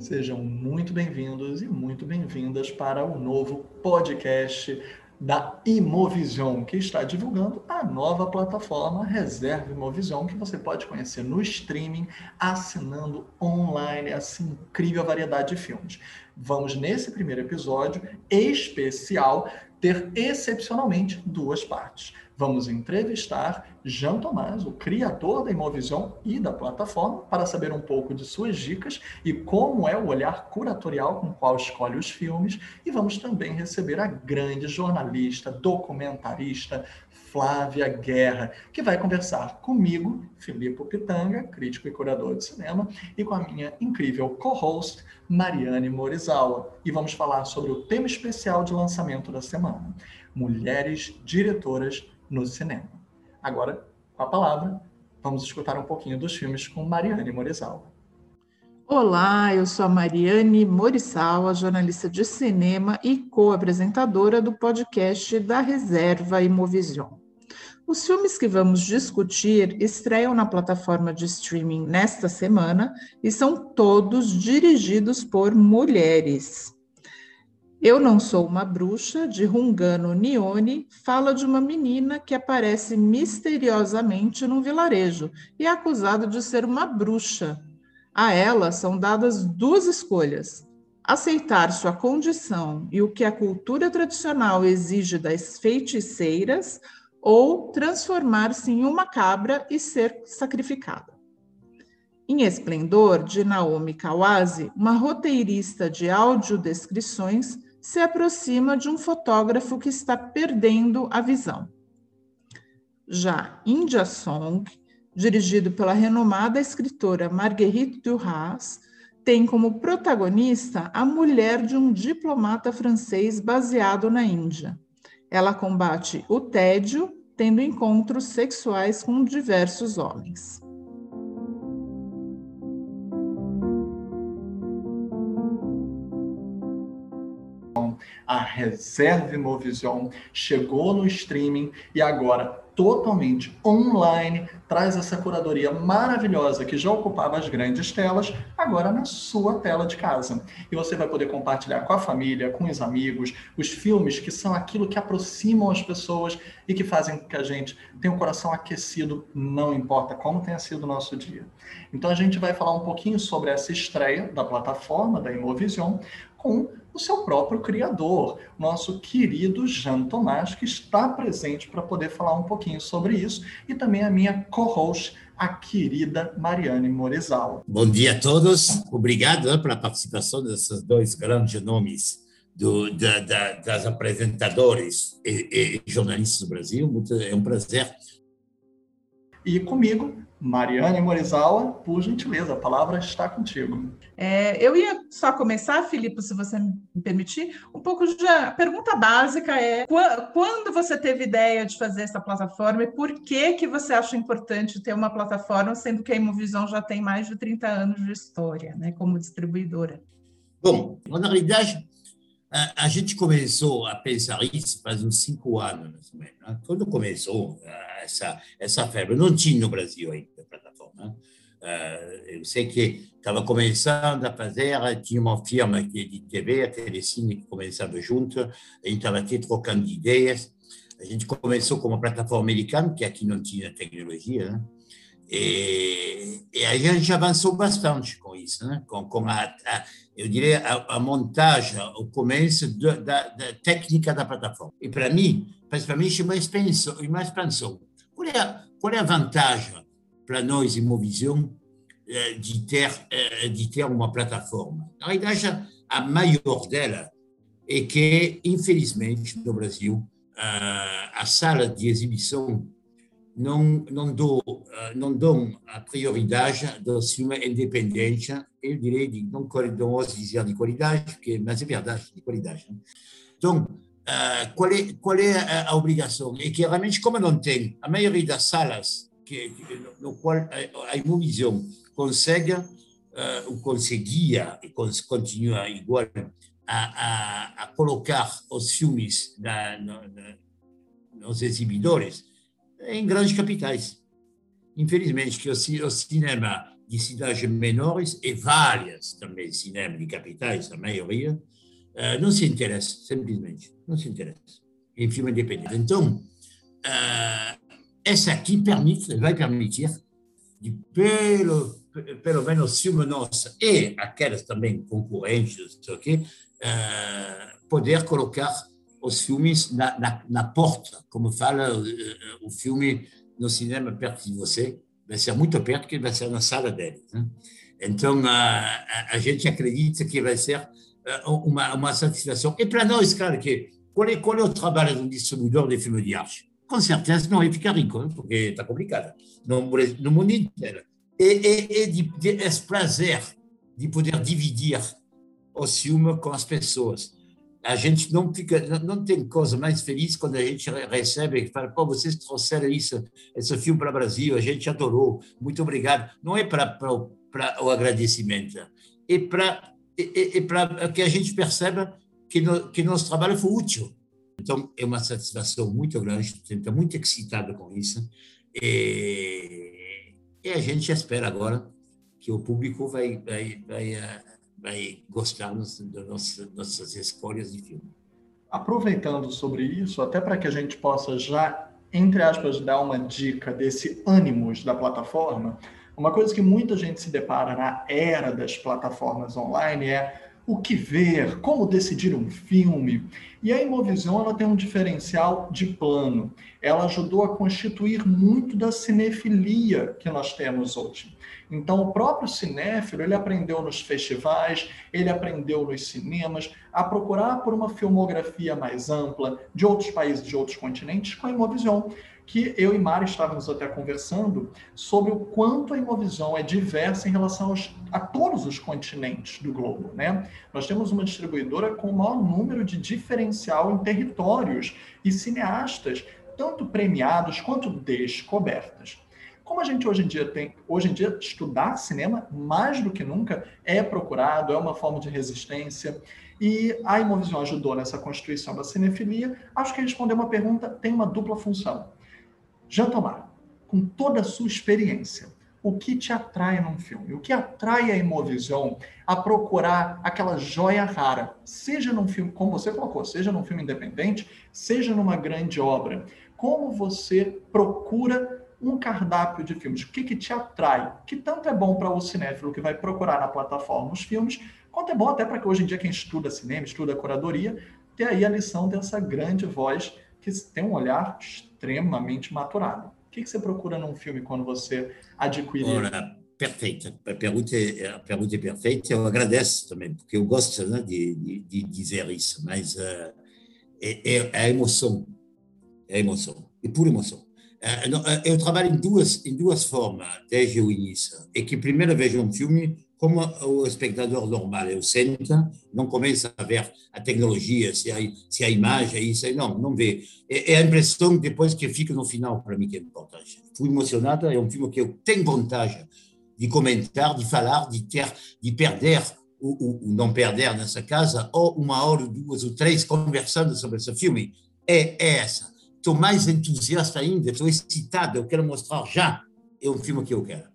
Sejam muito bem-vindos e muito bem-vindas para o novo podcast da Imovision, que está divulgando a nova plataforma Reserva Imovision, que você pode conhecer no streaming, assinando online essa incrível variedade de filmes. Vamos, nesse primeiro episódio especial, ter excepcionalmente duas partes. Vamos entrevistar Jean Tomás, o criador da Imovision e da plataforma, para saber um pouco de suas dicas e como é o olhar curatorial com o qual escolhe os filmes. E vamos também receber a grande jornalista, documentarista Flávia Guerra, que vai conversar comigo, Filipe Pitanga, crítico e curador de cinema, e com a minha incrível co-host, Mariane Morizawa. E vamos falar sobre o tema especial de lançamento da semana: Mulheres Diretoras no cinema. Agora, com a palavra, vamos escutar um pouquinho dos filmes com Mariane Morizawa. Olá, eu sou a Mariane Morizawa, jornalista de cinema e co-apresentadora do podcast da Reserva Imovision. Os filmes que vamos discutir estreiam na plataforma de streaming nesta semana e são todos dirigidos por mulheres. Eu Não Sou Uma Bruxa, de Rungano Nione, fala de uma menina que aparece misteriosamente num vilarejo e é acusada de ser uma bruxa. A ela são dadas duas escolhas: aceitar sua condição e o que a cultura tradicional exige das feiticeiras, ou transformar-se em uma cabra e ser sacrificada. Em Esplendor, de Naomi Kawase, uma roteirista de audiodescrições, se aproxima de um fotógrafo que está perdendo a visão. Já India Song, dirigido pela renomada escritora Marguerite Duras, tem como protagonista a mulher de um diplomata francês baseado na Índia. Ela combate o tédio, tendo encontros sexuais com diversos homens. A Reserve Movision chegou no streaming e agora totalmente online traz essa curadoria maravilhosa que já ocupava as grandes telas, agora na sua tela de casa. E você vai poder compartilhar com a família, com os amigos, os filmes que são aquilo que aproximam as pessoas e que fazem com que a gente tenha o um coração aquecido, não importa como tenha sido o nosso dia. Então a gente vai falar um pouquinho sobre essa estreia da plataforma da Imovision com o seu próprio criador, nosso querido Jean Tomás, que está presente para poder falar um pouquinho sobre isso, e também a minha co-host, a querida Mariane Morizawa. Bom dia a todos, obrigado né, pela participação desses dois grandes nomes do, da, da, das apresentadores e, e jornalistas do Brasil, é um prazer. E comigo, Mariane Morizawa, por gentileza, a palavra está contigo. É, eu ia só começar, Filipe, se você me permitir, um pouco de. A pergunta básica é: quando você teve ideia de fazer essa plataforma e por que, que você acha importante ter uma plataforma, sendo que a Imovisão já tem mais de 30 anos de história né, como distribuidora? Bom, na realidade, a, gente começou a pensar isso faz uns cinco anos, mais ou menos. Né? Quando começou essa, essa febre, não tinha no Brasil ainda plataforma. Uh, eu sei que estava começando a fazer, tinha uma firma que de TV, a Telecine, que começava junto, a gente estava até trocando ideias. A gente começou com uma plataforma americana, que aqui não tinha tecnologia, né? E, e a gente avançou bastante com isso, né? com, com a, a, eu diria, a, a, montagem, o começo da, da, da, técnica da plataforma. E para mim, principalmente, uma expansão. Uma expansão. Qual, é qual é a vantagem para nós, Imovision, eh, de ter, eh, de ter uma plataforma? Na realidade, a maior dela é que, infelizmente, no Brasil, a sala de exibição não, não, dou, eh, não dão a prioridade do cinema independente, eu direi, de, não, não ouço dizer de qualidade, porque, mas é verdade, de qualidade. Então, qual, é, qual é a, obrigação? É que realmente, como não tem, a maioria das salas que, no qual a, a Imovision consegue, uh, conseguia e continua igual a, a, a colocar os filmes na, na, nos exibidores, em grandes capitais. Infelizmente, que o, cinema de cidades menores e várias também cinemas de capitais, a maioria, uh, não se interessa, simplesmente, não se interessa em filme independente. Então, uh, essa aqui permite, vai permitir, de pelo, pelo menos filme nosso e aquelas também concorrentes, okay, uh, poder colocar os filmes na, na, na porta, como fala uh, o filme no cinema perto de você, vai ser muito perto, que vai ser na sala deles. Né? Então, a, a, gente acredita que vai ser uma, uma satisfação. E para nós, cara, que, qual, é, qual é o trabalho de um distribuidor de filmes de arte? Com certeza não é ficar rico, porque está complicado, no, no mundo inteiro. E, e, e de, de esse prazer de poder dividir o filme com as pessoas a gente não fica, não tem coisa mais feliz quando a gente recebe e fala, pô, vocês trouxeram isso, esse filme para o Brasil, a gente adorou, muito obrigado. Não é para o agradecimento, é para é, é para que a gente perceba que no, que nosso trabalho foi útil. Então é uma satisfação muito grande, estou muito excitado com isso e, e a gente espera agora que o público vai vai, vai vai gostar das nossas, nossas escolhas de filme. Aproveitando sobre isso, até para que a gente possa já, entre aspas, dar uma dica desse ânimos da plataforma, uma coisa que muita gente se depara na era das plataformas online é o que ver, como decidir um filme. E a Imovision ela tem um diferencial de plano. Ela ajudou a constituir muito da cinefilia que nós temos hoje. Então, o próprio cinéfilo, ele aprendeu nos festivais, ele aprendeu nos cinemas a procurar por uma filmografia mais ampla de outros países, de outros continentes, com a Imovision que eu e Mari estávamos até conversando sobre o quanto a Imovisão é diversa em relação aos, a todos os continentes do globo. Né? Nós temos uma distribuidora com o maior número de diferencial em territórios e cineastas, tanto premiados quanto descobertas. Como a gente hoje em dia tem, hoje em dia estudar cinema mais do que nunca é procurado, é uma forma de resistência. E a Imovisão ajudou nessa constituição da cinefilia. Acho que responder uma pergunta tem uma dupla função Jean Tomar, com toda a sua experiência, o que te atrai num filme? O que atrai a Imovision a procurar aquela joia rara, seja num filme, como você colocou, seja num filme independente, seja numa grande obra? Como você procura um cardápio de filmes? O que, que te atrai? Que tanto é bom para o cinéfilo que vai procurar na plataforma os filmes, quanto é bom até para que hoje em dia quem estuda cinema, estuda curadoria, ter aí a lição dessa grande voz que tem um olhar extremamente maturado. O que, você procura num filme quando você adquire? Ora, perfeito. A pergunta, é, a pergunta é perfeita. Eu agradeço também, porque eu gosto né, de, de, de, dizer isso, mas uh, é, é, a emoção. É a emoção. E por emoção. Uh, eu trabalho em duas, em duas formas desde o início. É que primeiro vejo um filme como o espectador normal, eu senta, não começa a ver a tecnologia, se a, se a imagem é isso, não, não vê. É, é a impressão depois que fica no final, para mim, que é importante. Fui emocionada, é um filme que eu tenho vontade de comentar, de falar, de ter, de perder, ou, ou, não perder nessa casa, ou uma hora, duas ou três conversando sobre esse filme. É, é essa. Estou mais entusiasta ainda, estou excitado, eu quero mostrar já. É um filme que eu quero.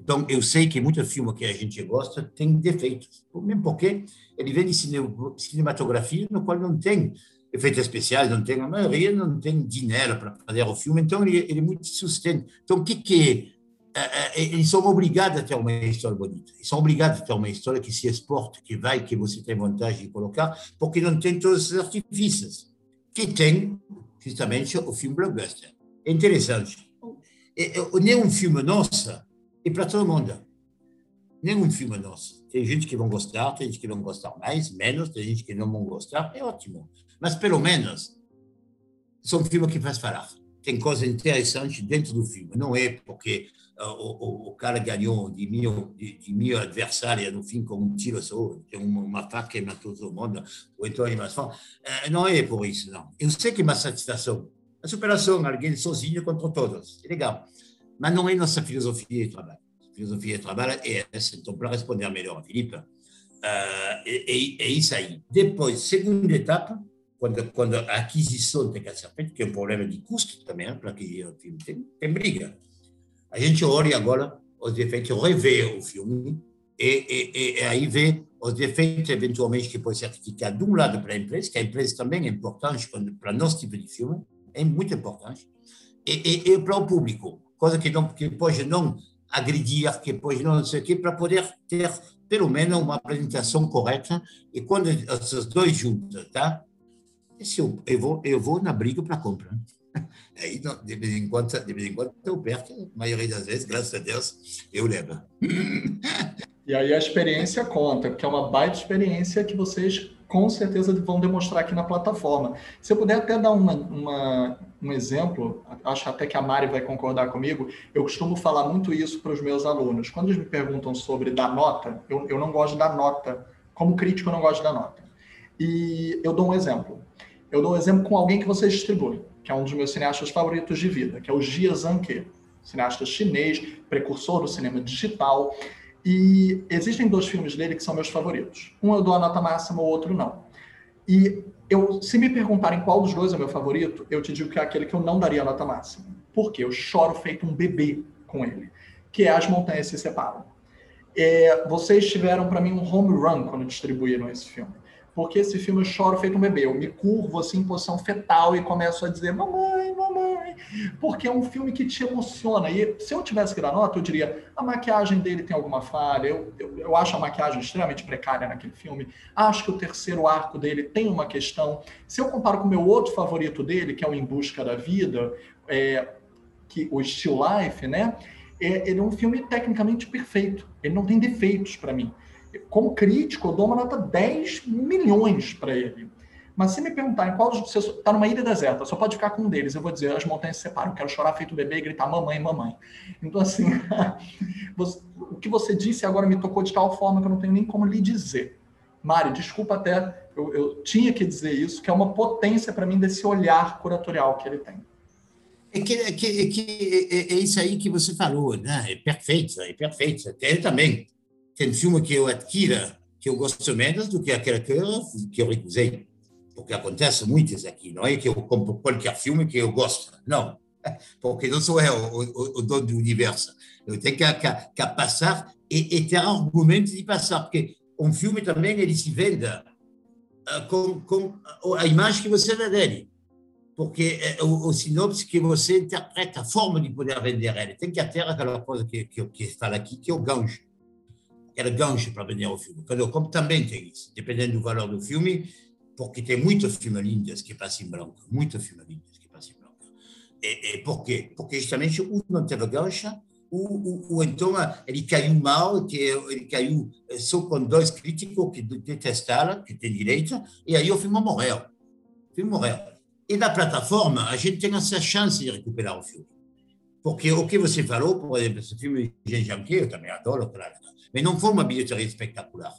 Então, eu sei que muitos filmes que a gente gosta têm defeitos, mesmo porque ele vem de cinematografia no qual não tem efeitos especiais, não tem, a maioria não tem dinheiro para fazer o filme, então ele, ele é muito sustenta. Então, o que que é, é, eles são obrigados a ter uma história bonita, eles são obrigados a ter uma história que se exporta, que vai, que você tem vontade de colocar, porque não tem todos os artifícios que tem justamente o filme blockbuster. É interessante. Nenhum filme nosso e para todo mundo. Nenhum filme é nosso. Tem gente que vão gostar, tem gente que vão gostar mais, menos, tem gente que não vão gostar, é ótimo. Mas pelo menos são filmes que faz falar. Tem coisa interessante dentro do filme. Não é porque uh, o, o, cara ganhou de mil, de, de mil adversários no fim com um tiro só, tem uma faca que matou todo mundo, ou então animação. Uh, não é por isso, não. Eu sei que é uma satisfação. A superação, alguém sozinho contra todos. É legal mas não é nossa filosofia de trabalho. A filosofia de trabalho é essa. Então, para responder melhor Filipe, uh, é, é, isso aí. Depois, segunda etapa, quando, quando a aquisição tem que ser feita, que é um problema de custo também, para que o filme tem, tem briga. A gente olha agora os defeitos, rever o filme e, e, e aí ver os defeitos, eventualmente, que pode ser criticado de um lado para a empresa, que a empresa também é importante para nosso tipo de filme, é muito importante, e, e, e para o público, coisa que, não, que pode não agredir, que pode não sei o quê, para poder ter pelo menos uma apresentação correta. E quando esses dois juntos, tá? Esse eu, eu, vou, eu vou na briga para compra. Aí, de vez em quando, de vez em quando eu perco, a maioria das vezes, graças a Deus, eu levo. E aí a experiência conta, porque é uma baita experiência que vocês com certeza vão demonstrar aqui na plataforma. Se eu puder até dar uma, uma, um exemplo, acho até que a Mari vai concordar comigo, eu costumo falar muito isso para os meus alunos. Quando eles me perguntam sobre dar nota, eu, eu não gosto dar nota. Como crítico, eu não gosto dar nota. E eu dou um exemplo. Eu dou um exemplo com alguém que você distribui, que é um dos meus cineastas favoritos de vida, que é o Jia Zhangke, cineasta chinês, precursor do cinema digital. E existem dois filmes dele que são meus favoritos. Um eu dou a nota máxima, o outro não. E eu, se me perguntarem qual dos dois é meu favorito, eu te digo que é aquele que eu não daria a nota máxima. Porque eu choro feito um bebê com ele, que é As Montanhas Se Separam. É, vocês tiveram para mim um home run quando distribuíram esse filme porque esse filme eu choro feito um bebê. Eu me curvo assim em posição fetal e começo a dizer mamãe, mamãe, porque é um filme que te emociona. E se eu tivesse que dar nota, eu diria a maquiagem dele tem alguma falha. Eu, eu, eu acho a maquiagem extremamente precária naquele filme. Acho que o terceiro arco dele tem uma questão. Se eu comparo com o meu outro favorito dele, que é o Em Busca da Vida, é, que o Still Life, né? É, ele é um filme tecnicamente perfeito. Ele não tem defeitos para mim como crítico, eu dou uma nota 10 milhões para ele. Mas se me perguntarem qual você está numa ilha deserta, só pode ficar com um deles, eu vou dizer, as montanhas se separam, quero chorar feito bebê e gritar mamãe, mamãe. Então, assim, você, o que você disse agora me tocou de tal forma que eu não tenho nem como lhe dizer. Mari, desculpa até, eu, eu tinha que dizer isso, que é uma potência para mim desse olhar curatorial que ele tem. É que, é, que, é, que é, é, isso aí que você falou, né? É perfeito, é perfeito. Ele também tem filme que eu adquira que eu gosto menos do que aquele que que eu recusei. Porque acontece muito isso aqui, não é que eu compro qualquer filme que eu gosto. Não, porque não sou eu o, o, dono do universo. Eu tenho que, que, que passar e, e, ter argumentos de passar, porque um filme também ele se vende uh, com, com a imagem que você dá dele. Porque uh, o, o sinopse que você interpreta, a forma de poder vender ele, tem que ter aquela coisa que, que, que fala aqui, que é o gancho era gancho para vender o filme. Quando como também tem isso, dependendo do valor do filme, porque tem muitos filmes lindos que passam em branco, muitos filmes lindos que passam em branco. E, e por quê? Porque justamente um não teve gancho, ou, ou, então ele caiu mal, que ele caiu só com dois críticos que detestaram, que tem direito, e aí o filme morreu. O filme morreu. E na plataforma, a gente tem essa chance de recuperar o filme. Porque o que você falou, por exemplo, esse filme de Jean Janquier, eu também adoro, claro, mas não foi uma bilheteria espetacular.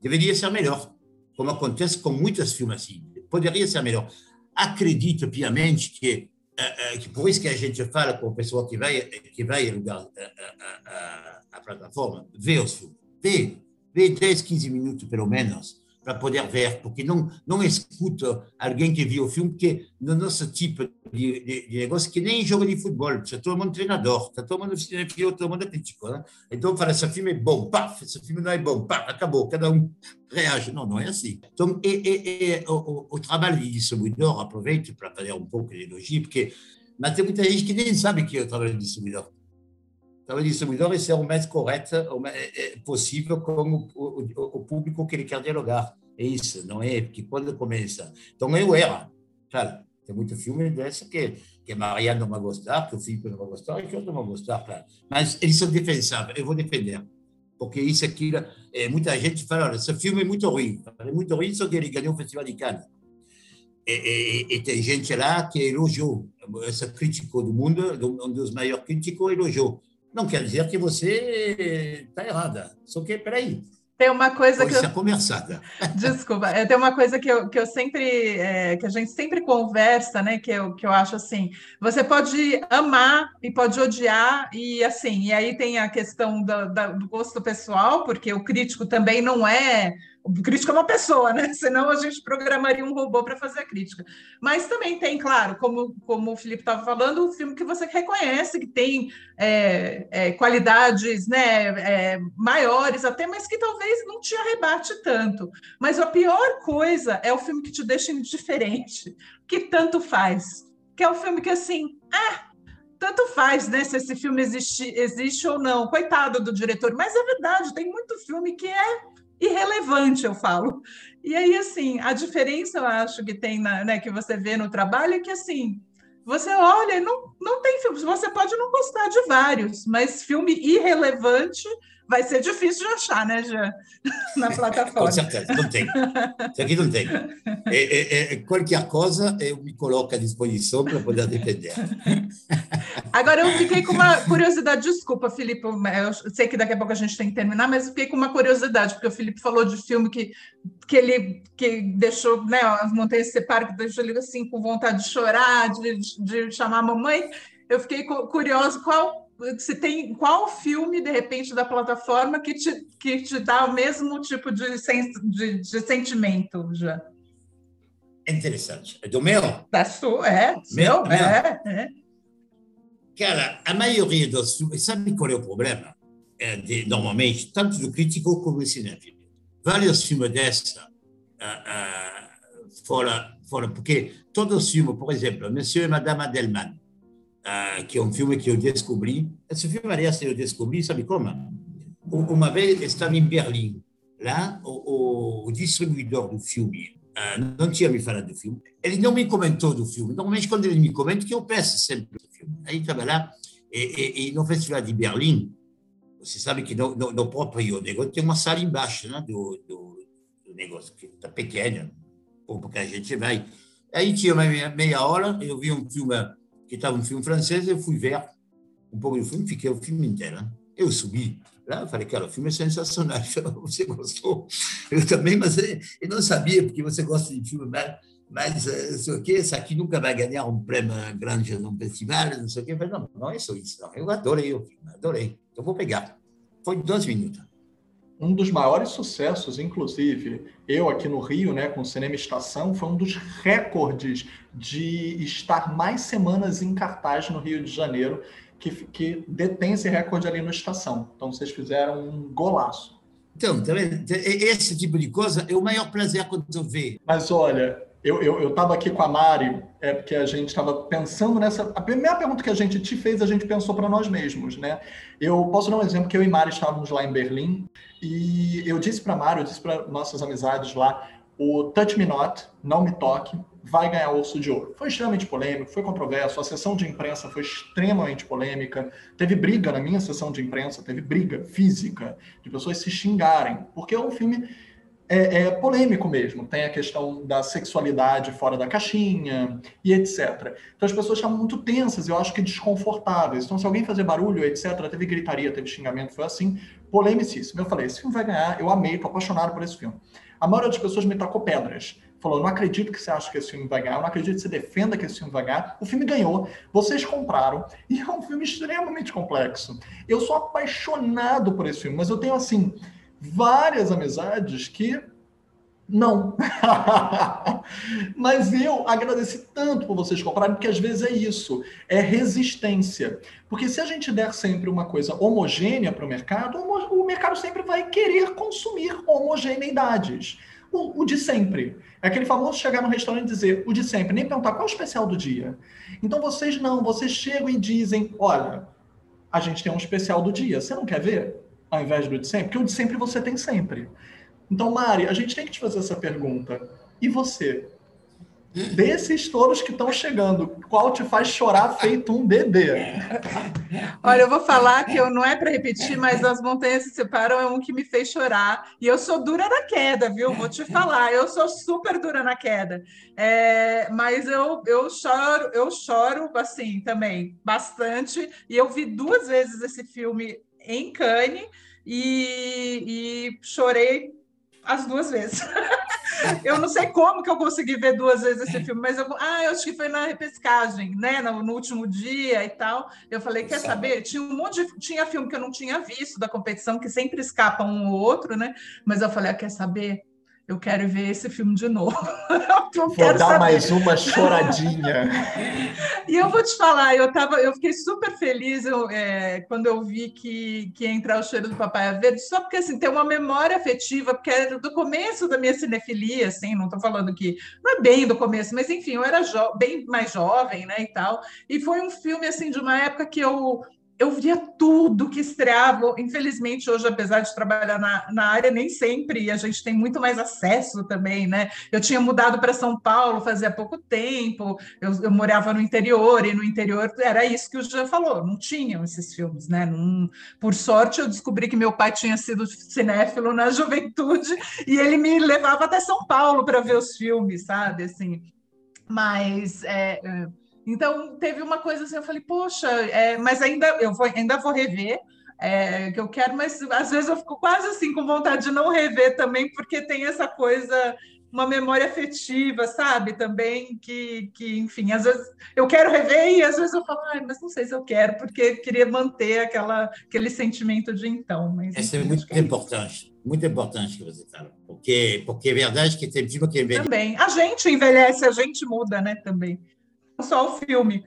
Deveria ser melhor, como acontece com muitos filmes assim. Poderia ser melhor. Acredito piamente que, uh, uh, que por isso que a gente fala com o pessoal que vai que vai alugar a, a, a, plataforma, vê os filmes, vê, vê 10, 15 minutos pelo menos, para poder ver, porque não, não escuta alguém que viu o filme, porque no nosso tipo de, de, de negócio, que nem jogo de futebol, está todo mundo treinador, está todo mundo cinefilo, todo mundo crítico. Né? Então, fala, esse filme é bom, pá, esse filme não é bom, pá, acabou, cada um reage. Não, não é assim. Então, e, e, e o, o, trabalho de distribuidor, aproveito para fazer um pouco de elogio, porque mas tem muita gente que nem sabe que é o trabalho de distribuidor. Então, o distribuidor é o mais correto possível com o, o, o, público que ele quer dialogar. É isso, não é? Porque quando começa. Então, eu era. Claro, tem muito filme desse que, que Maria não vai gostar, que o Filipe não vai gostar que eu não vou gostar, claro. Mas eles são defensáveis, eu vou defender. Porque isso aqui, é, muita gente fala: olha, esse filme é muito ruim. É muito ruim, só que ele ganhou o Festival de Cannes. E, e, e, tem gente lá que elogiou, esse crítico do mundo, um dos maiores críticos, elogiou não quer dizer que você está errada. Só que, peraí. Tem uma coisa Pode que. Ser eu... conversada. Desculpa, é, tem uma coisa que eu, que eu sempre. É, que a gente sempre conversa, né? Que eu, que eu acho assim: você pode amar e pode odiar, e assim, e aí tem a questão do, do gosto pessoal, porque o crítico também não é O crítico é uma pessoa, né? Senão a gente programaria um robô para fazer a crítica. Mas também tem, claro, como, como o Felipe estava falando, um filme que você reconhece, que tem é, é, qualidades né, é, maiores até, mas que talvez não te arrebate tanto. Mas a pior coisa é o filme que te deixa indiferente, que tanto faz. Que é o filme que, assim, ah, tanto faz, né, se esse filme existe, existe ou não. Coitado do diretor, mas é verdade, tem muito filme que é irrelevante, eu falo. E aí, assim, a diferença, eu acho, que tem, na, né, que você vê no trabalho é que, assim, você olha não, não tem filmes. Você pode não gostar de vários, mas filme irrelevante vai ser difícil de achar, né, Jean? Na plataforma. Com certeza, não tem. Isso aqui não tem. É, é, é, qualquer coisa eu me coloco à disposição para poder defender. Agora, eu fiquei com uma curiosidade, desculpa, Felipe, eu sei que daqui a pouco a gente tem que terminar, mas eu fiquei com uma curiosidade, porque o Felipe falou de filme que, que ele que deixou, né, as montanhas separam, que deixou ele assim com vontade de chorar, de, de chamar a mamãe. Eu fiquei curioso qual se tem qual filme, de repente, da plataforma que te, que te dá o mesmo tipo de, sen, de, de sentimento, já. É interessante. É do meu? Da sua, é. Meu, meu. É, é. Cara, a maioria dos filmes, sabe qual é o problema? É de, normalmente, tanto do crítico como do cinéfilo. Vários filmes dessa, uh, uh, fora, fora, porque todos os filmes, por exemplo, Monsieur e Madame Adelman, uh, que é um filme que eu descobri. Esse filme, aliás, eu descobri, sabe como? Uma vez estava em Berlim. Lá, o, o distribuidor do filme uh, não tinha me falado do filme. Ele não me comentou do filme. Normalmente, quando ele me comenta, que eu peço sempre do filme. Aí estava lá, e, e, e, no Festival de Berlim, você sabe que no, no, no próprio negócio tem uma sala embaixo né, do, do, do negócio, que está pequena, porque a gente vai. Aí tinha uma meia, meia hora, eu vi um filme que estava um filme francês, eu fui ver um pouco do filme, fiquei o filme inteiro. Né? Eu subi lá, falei, cara, o filme é sensacional. Você gostou? Eu também, mas eu não sabia, porque você gosta de filme, mas, mas eh, sei o quê, isso aqui nunca vai ganhar um prêmio grande num festival, não sei o quê. Eu falei, não, não é só isso. Não. Eu adorei o filme, adorei. Eu vou pegar. Foi dois minutos um dos maiores sucessos, inclusive, eu aqui no Rio, né, com o Cinema Estação, foi um dos recordes de estar mais semanas em cartaz no Rio de Janeiro, que, que detém esse recorde ali no Estação. Então, vocês fizeram um golaço. Então, tá esse tipo de coisa é o maior prazer quando eu vejo. Mas olha, eu estava aqui com a Mari, é porque a gente estava pensando nessa. A primeira pergunta que a gente te fez, a gente pensou para nós mesmos, né? Eu posso dar um exemplo que eu e Mari estávamos lá em Berlim e eu disse para Mari, eu disse para nossas amizades lá, o Touch Me Not, Não Me Toque, vai ganhar o Urso de Ouro. Foi extremamente polêmico, foi controverso, a sessão de imprensa foi extremamente polêmica, teve briga na minha sessão de imprensa, teve briga física, de pessoas se xingarem, porque é um filme é, é, polêmico mesmo. Tem a questão da sexualidade fora da caixinha e etc. Então as pessoas estavam muito tensas, eu acho que desconfortáveis. Então, se alguém fazer barulho, etc., teve gritaria, teve xingamento, foi assim, polemicíssimo. Eu falei: esse filme vai ganhar, eu amei, tô apaixonado por esse filme. A maioria das pessoas me tacou pedras. Falou, não acredito que você acha que esse filme vai ganhar, eu não acredito que você defenda que esse filme vai ganhar. O filme ganhou, vocês compraram, e é um filme extremamente complexo. Eu sou apaixonado por esse filme, mas eu tenho, assim, várias amizades que não. Mas eu agradeci tanto por vocês comprarem, porque às vezes é isso, é resistência. Porque se a gente der sempre uma coisa homogênea para o mercado, o mercado sempre vai querer consumir homogeneidades. O, o, de sempre. É aquele famoso chegar no restaurante e dizer o de sempre, nem perguntar qual é o especial do dia. Então vocês não, vocês chegam e dizem: olha, a gente tem um especial do dia, você não quer ver? Ao invés do de sempre? Porque o de sempre você tem sempre. Então, Mari, a gente tem que te fazer essa pergunta. E você? Desses todos que estão chegando, qual te faz chorar feito um bebê? Olha, eu vou falar que eu não é para repetir, mas as montanhas se separam é um que me fez chorar. E eu sou dura na queda, viu? Vou te falar, eu sou super dura na queda. É, mas eu, eu choro, eu choro assim também, bastante. E eu vi duas vezes esse filme em Cannes e, e chorei as duas vezes. eu não sei como que eu consegui ver duas vezes esse filme, mas eu, ah, eu acho que foi na repescagem, né, no, no último dia e tal. Eu falei, quer saber? Tinha um monte de, tinha filme que eu não tinha visto da competição que sempre escapa um ou outro, né? Mas eu falei, ah, quer saber? eu quero ver esse filme de novo. Vou dar saber. mais uma choradinha. e eu vou te falar, eu, tava, eu fiquei super feliz eu, é, quando eu vi que, que ia entrar o cheiro do Papai Verde, só porque assim, tem uma memória afetiva, porque era do começo da minha cinefilia, assim, não estou falando que não é bem do começo, mas enfim, eu era bem mais jovem, né, e tal. E foi um filme assim de uma época que eu eu via tudo que estreava. Infelizmente, hoje, apesar de trabalhar na, na área, nem sempre a gente tem muito mais acesso também, né? Eu tinha mudado para São Paulo fazia pouco tempo, eu, eu, morava no interior, e no interior era isso que o Jean falou, não tinham esses filmes, né? Por sorte, eu descobri que meu pai tinha sido cinéfilo na juventude e ele me levava até São Paulo para ver os filmes, sabe? Assim, mas. É, é então, teve uma coisa assim, eu falei, poxa, é, mas ainda eu vou, ainda vou rever, é, que eu quero, mas às vezes eu fico quase assim com vontade de não rever também, porque tem essa coisa, uma memória afetiva, sabe? Também que, que enfim, às vezes eu quero rever e às vezes eu falo, ah, mas não sei se eu quero, porque queria manter aquela, aquele sentimento de então. Mas, Isso é muito é importante, muito importante que você fala, porque, porque é verdade que tem filme que envelhece. Também, a gente envelhece, a gente muda, né, também só o filme.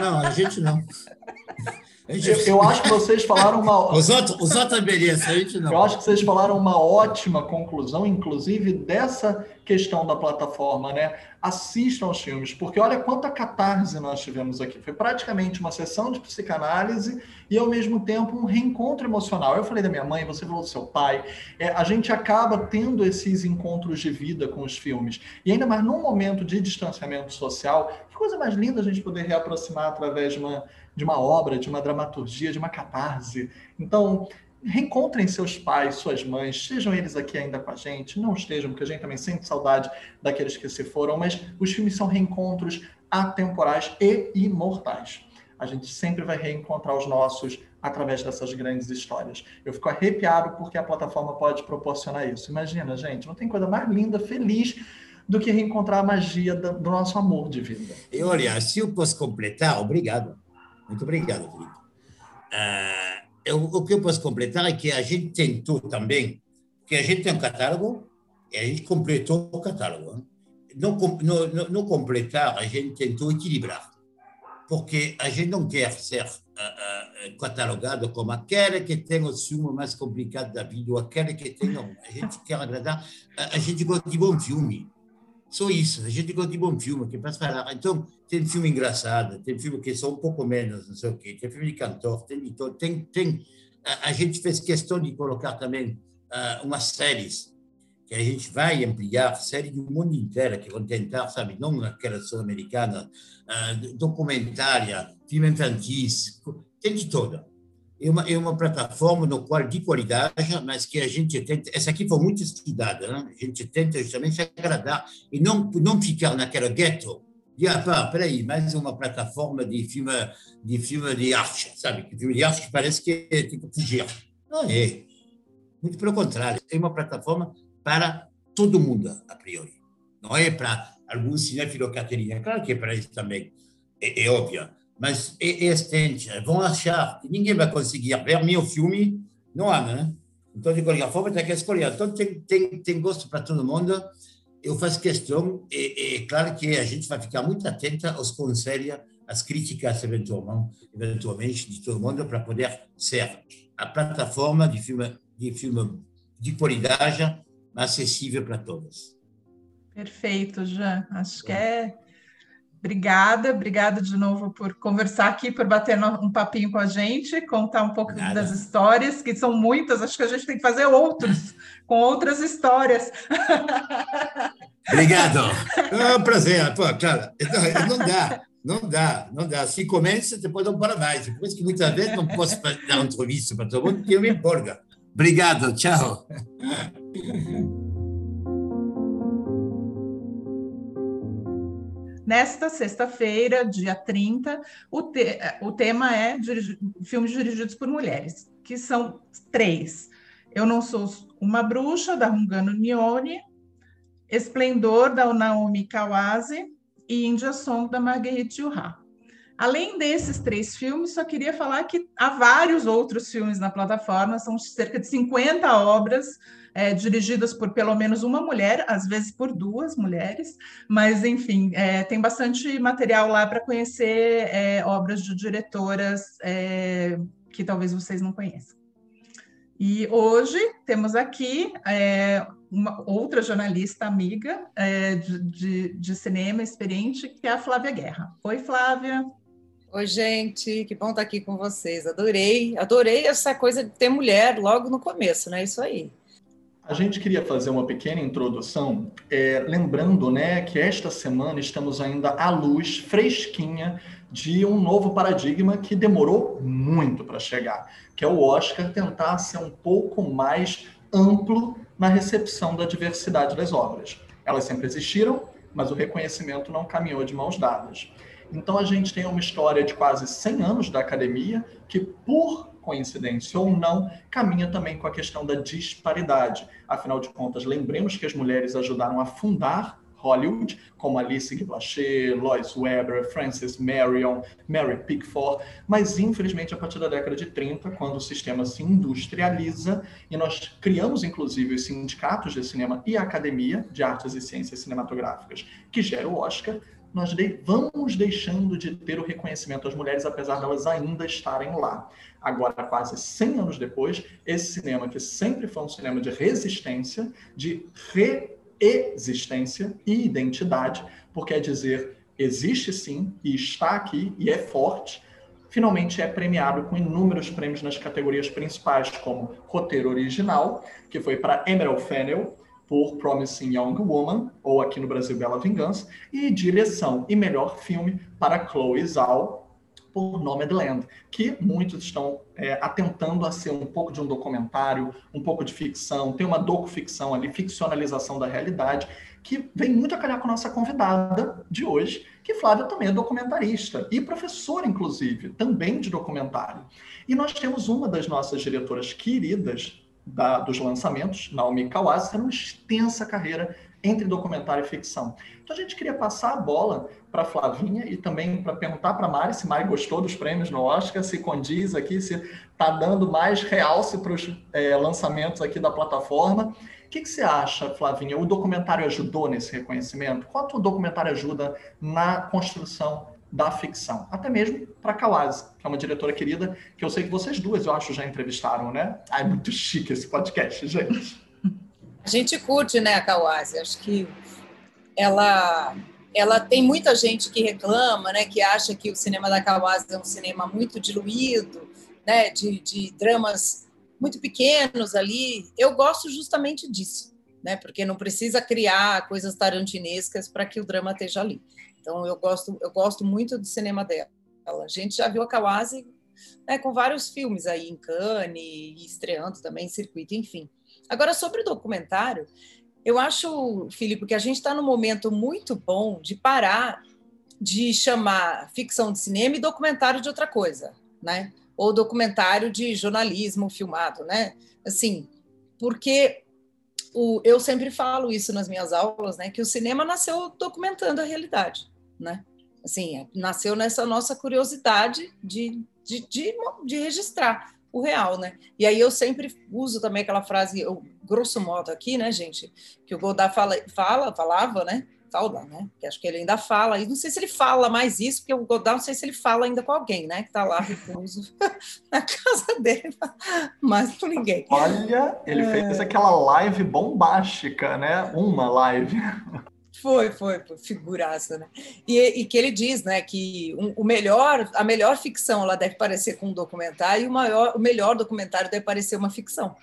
Não, a gente não. Eu, eu, acho que vocês falaram uma. Os outros, os outros a gente não. Eu acho que vocês falaram uma ótima conclusão, inclusive, dessa questão da plataforma, né? Assistam aos filmes, porque olha quanta catarse nós tivemos aqui. Foi praticamente uma sessão de psicanálise e, ao mesmo tempo, um reencontro emocional. Eu falei da minha mãe, você falou do seu pai. É, a gente acaba tendo esses encontros de vida com os filmes. E ainda mais num momento de distanciamento social, que coisa mais linda a gente poder reaproximar através de uma de uma obra, de uma dramaturgia, de uma catarse. Então, reencontrem seus pais, suas mães, estejam eles aqui ainda com a gente, não estejam, porque a gente também sente saudade daqueles que se foram, mas os filmes são reencontros atemporais e imortais. A gente sempre vai reencontrar os nossos através dessas grandes histórias. Eu fico arrepiado porque a plataforma pode proporcionar isso. Imagina, gente, não tem coisa mais linda, feliz do que reencontrar a magia do nosso amor de vida. E olha, se eu posso completar, obrigado. Muito obrigado, Felipe. Uh, eu, o que eu posso completar é que a gente tentou também, que a gente tem um catálogo e a gente completou o catálogo. No, no, no completar, a gente tentou equilibrar, porque a gente não quer ser uh, uh, catalogado como aquele que tem o filme mais complicado da vida, ou aquele que tem. Não, a gente quer agradar, a gente gosta de bom filme. Só isso, a gente gosta de bom filme, que passa falar. Então, tem filme engraçado, tem filme que são um pouco menos, não sei o quê, tem filme de cantor, tem de Tem, tem, a, a gente fez questão de colocar também uh, umas séries que a gente vai ampliar, séries do mundo inteiro, que vão tentar, sabe, não aquela sul-americana, uh, documentária, filme infantis, tem de toda é uma, é uma plataforma no qual de qualidade, mas que a gente tenta, essa aqui foi muito estudada, né? a gente tenta justamente agradar e não, não ficar naquela gueto de, ah, pá, peraí, mais uma plataforma de filme de, filme de arte, sabe? Filme de arte que parece que tem que fugir. Não é. Muito pelo contrário, é uma plataforma para todo mundo, a priori. Não é para algum cinéfilo carteirinha. Claro que é para isso também, é, é óbvio mas é. Vão achar que ninguém vai conseguir ver meu filme no ano, né? Então, de qualquer forma, tem que escolher. Então, tem, tem, tem gosto para todo mundo. Eu faço questão, e é claro que a gente vai ficar muito atenta aos conselhos, às críticas, eventualmente, eventualmente de todo mundo, para poder ser a plataforma de filme de, filme de qualidade acessível para todos. Perfeito, Jean. Acho que é Obrigada, obrigada de novo por conversar aqui, por bater um papinho com a gente, contar um pouco Nada. das histórias, que são muitas, acho que a gente tem que fazer outros, com outras histórias. Obrigado. É um prazer. Pô, cara, não dá, não dá, não dá. Se começa, depois não para mais. Por isso que muitas vezes não posso dar entrevista para todo mundo, porque eu me empolgo. Obrigado, tchau. Nesta sexta-feira, dia 30, o, te o tema é filmes dirigidos por mulheres, que são três. Eu Não Sou Uma Bruxa, da Rungano Nione, Esplendor, da Naomi Kawase e India Song, da Marguerite Duras. Além desses três filmes, só queria falar que há vários outros filmes na plataforma, são cerca de 50 obras é, dirigidas por pelo menos uma mulher, às vezes por duas mulheres, mas enfim, é, tem bastante material lá para conhecer é, obras de diretoras é, que talvez vocês não conheçam. E hoje temos aqui é, uma outra jornalista amiga é, de, de, de cinema experiente, que é a Flávia Guerra. Oi, Flávia. Oi, gente, que bom estar aqui com vocês. Adorei, adorei essa coisa de ter mulher logo no começo, né? Isso aí. A gente queria fazer uma pequena introdução, é, lembrando né, que esta semana estamos ainda à luz fresquinha de um novo paradigma que demorou muito para chegar, que é o Oscar tentar ser um pouco mais amplo na recepção da diversidade das obras. Elas sempre existiram, mas o reconhecimento não caminhou de mãos dadas. Então a gente tem uma história de quase 100 anos da academia que, por coincidência ou não, caminha também com a questão da disparidade. Afinal de contas, lembremos que as mulheres ajudaram a fundar Hollywood, como Alice Guy Blaché, Lois Weber, Frances Marion, Mary Pickford, mas infelizmente a partir da década de 30, quando o sistema se industrializa e nós criamos inclusive os sindicatos de cinema e a Academia de Artes e Ciências Cinematográficas, que gera o Oscar, nós de, vamos deixando de ter o reconhecimento às mulheres, apesar de elas ainda estarem lá. Agora, quase 100 anos depois, esse cinema, que sempre foi um cinema de resistência, de reexistência e identidade, porque é dizer, existe sim, e está aqui, e é forte, finalmente é premiado com inúmeros prêmios nas categorias principais, como roteiro original, que foi para Emerald Fennell, por Promising Young Woman, ou aqui no Brasil Bela Vingança, e direção e melhor filme para Chloe Zhao, por Nomadland, que muitos estão é, atentando a ser um pouco de um documentário, um pouco de ficção, tem uma docu-ficção ali, ficcionalização da realidade, que vem muito a calhar com a nossa convidada de hoje, que Flávia também é documentarista e professora, inclusive, também de documentário. E nós temos uma das nossas diretoras queridas da, dos lançamentos, Naomi Kawase, tendo uma extensa carreira entre documentário e ficção. Então a gente queria passar a bola para Flavinha e também para perguntar para Mari se Mari gostou dos prêmios no Oscar, se condiz aqui, se está dando mais realce para os é, lançamentos aqui da plataforma. O que, que, você acha, Flavinha? O documentário ajudou nesse reconhecimento? Quanto o documentário ajuda na construção da ficção, até mesmo para Kawase, que é uma diretora querida, que eu sei que vocês duas, eu acho, já entrevistaram, né? Ah, é muito chique esse podcast, gente. A gente curte, né, a Kawase. Acho que ela ela tem muita gente que reclama, né, que acha que o cinema da Kawase é um cinema muito diluído, né, de, de dramas muito pequenos ali. Eu gosto justamente disso, né, porque não precisa criar coisas tarantinescas para que o drama esteja ali. Então eu gosto eu gosto muito do cinema dela. A gente já viu a Kawase né, com vários filmes aí em Cannes, estreando também em circuito, enfim. Agora sobre o documentário, eu acho, Filipe, que a gente está num momento muito bom de parar de chamar ficção de cinema e documentário de outra coisa, né? Ou documentário de jornalismo filmado, né? Assim, porque o, eu sempre falo isso nas minhas aulas, né? Que o cinema nasceu documentando a realidade né? Assim, nasceu nessa nossa curiosidade de, de, de, de registrar o real, né? E aí eu sempre uso também aquela frase, eu, grosso modo aqui, né, gente, que o Godard fala, fala falava, né? Né? Que acho que ele ainda fala, e não sei se ele fala mais isso, porque o Godard, não sei se ele fala ainda com alguém, né? Que está lá recluso na casa dele, mas com ninguém. Olha, ele é... fez aquela live bombástica, né? Uma live. Foi, foi, figuraça, né? E, e, que ele diz, né, que um, o melhor, a melhor ficção ela deve parecer com um documentário e o, maior, o melhor documentário deve parecer uma ficção.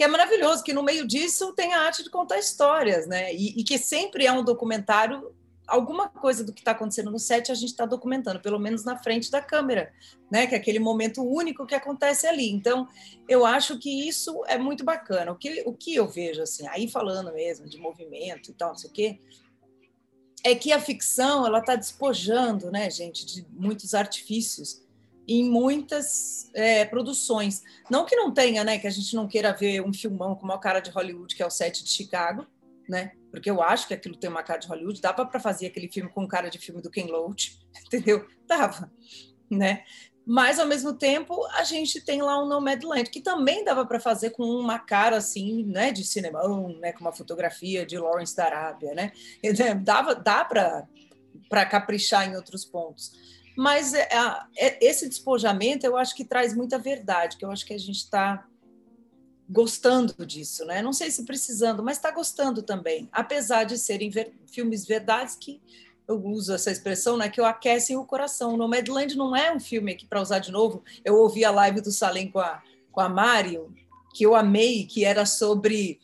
Que é maravilhoso, que no meio disso tem a arte de contar histórias, né? E, e que sempre é um documentário, alguma coisa do que está acontecendo no set a gente está documentando, pelo menos na frente da câmera, né? Que é aquele momento único que acontece ali. Então, eu acho que isso é muito bacana. O que, o que eu vejo, assim, aí falando mesmo de movimento e tal, não sei o quê, é que a ficção ela está despojando, né, gente, de muitos artifícios em muitas é, produções. Não que não tenha, né, que a gente não queira ver um filmão como a cara de Hollywood, que é o set de Chicago, né? Porque eu acho que aquilo tem uma cara de Hollywood, dava para fazer aquele filme com cara de filme do Ken Loach, entendeu? Dava, né? Mas ao mesmo tempo a gente tem lá o Nomadland que também dava para fazer com uma cara assim, né, de cinema, né, com uma fotografia de Lawrence da Arábia, né? Dava, dá para para caprichar em outros pontos. Mas é, é, esse despojamento eu acho que traz muita verdade, que eu acho que a gente está gostando disso, né? Não sei se precisando, mas está gostando também, apesar de serem ver, filmes verdades que eu uso essa expressão, né, que eu aquecem o coração. Nomadland não é um filme aqui para usar de novo. Eu ouvi a live do Salem com a com a Mário, que eu amei, que era sobre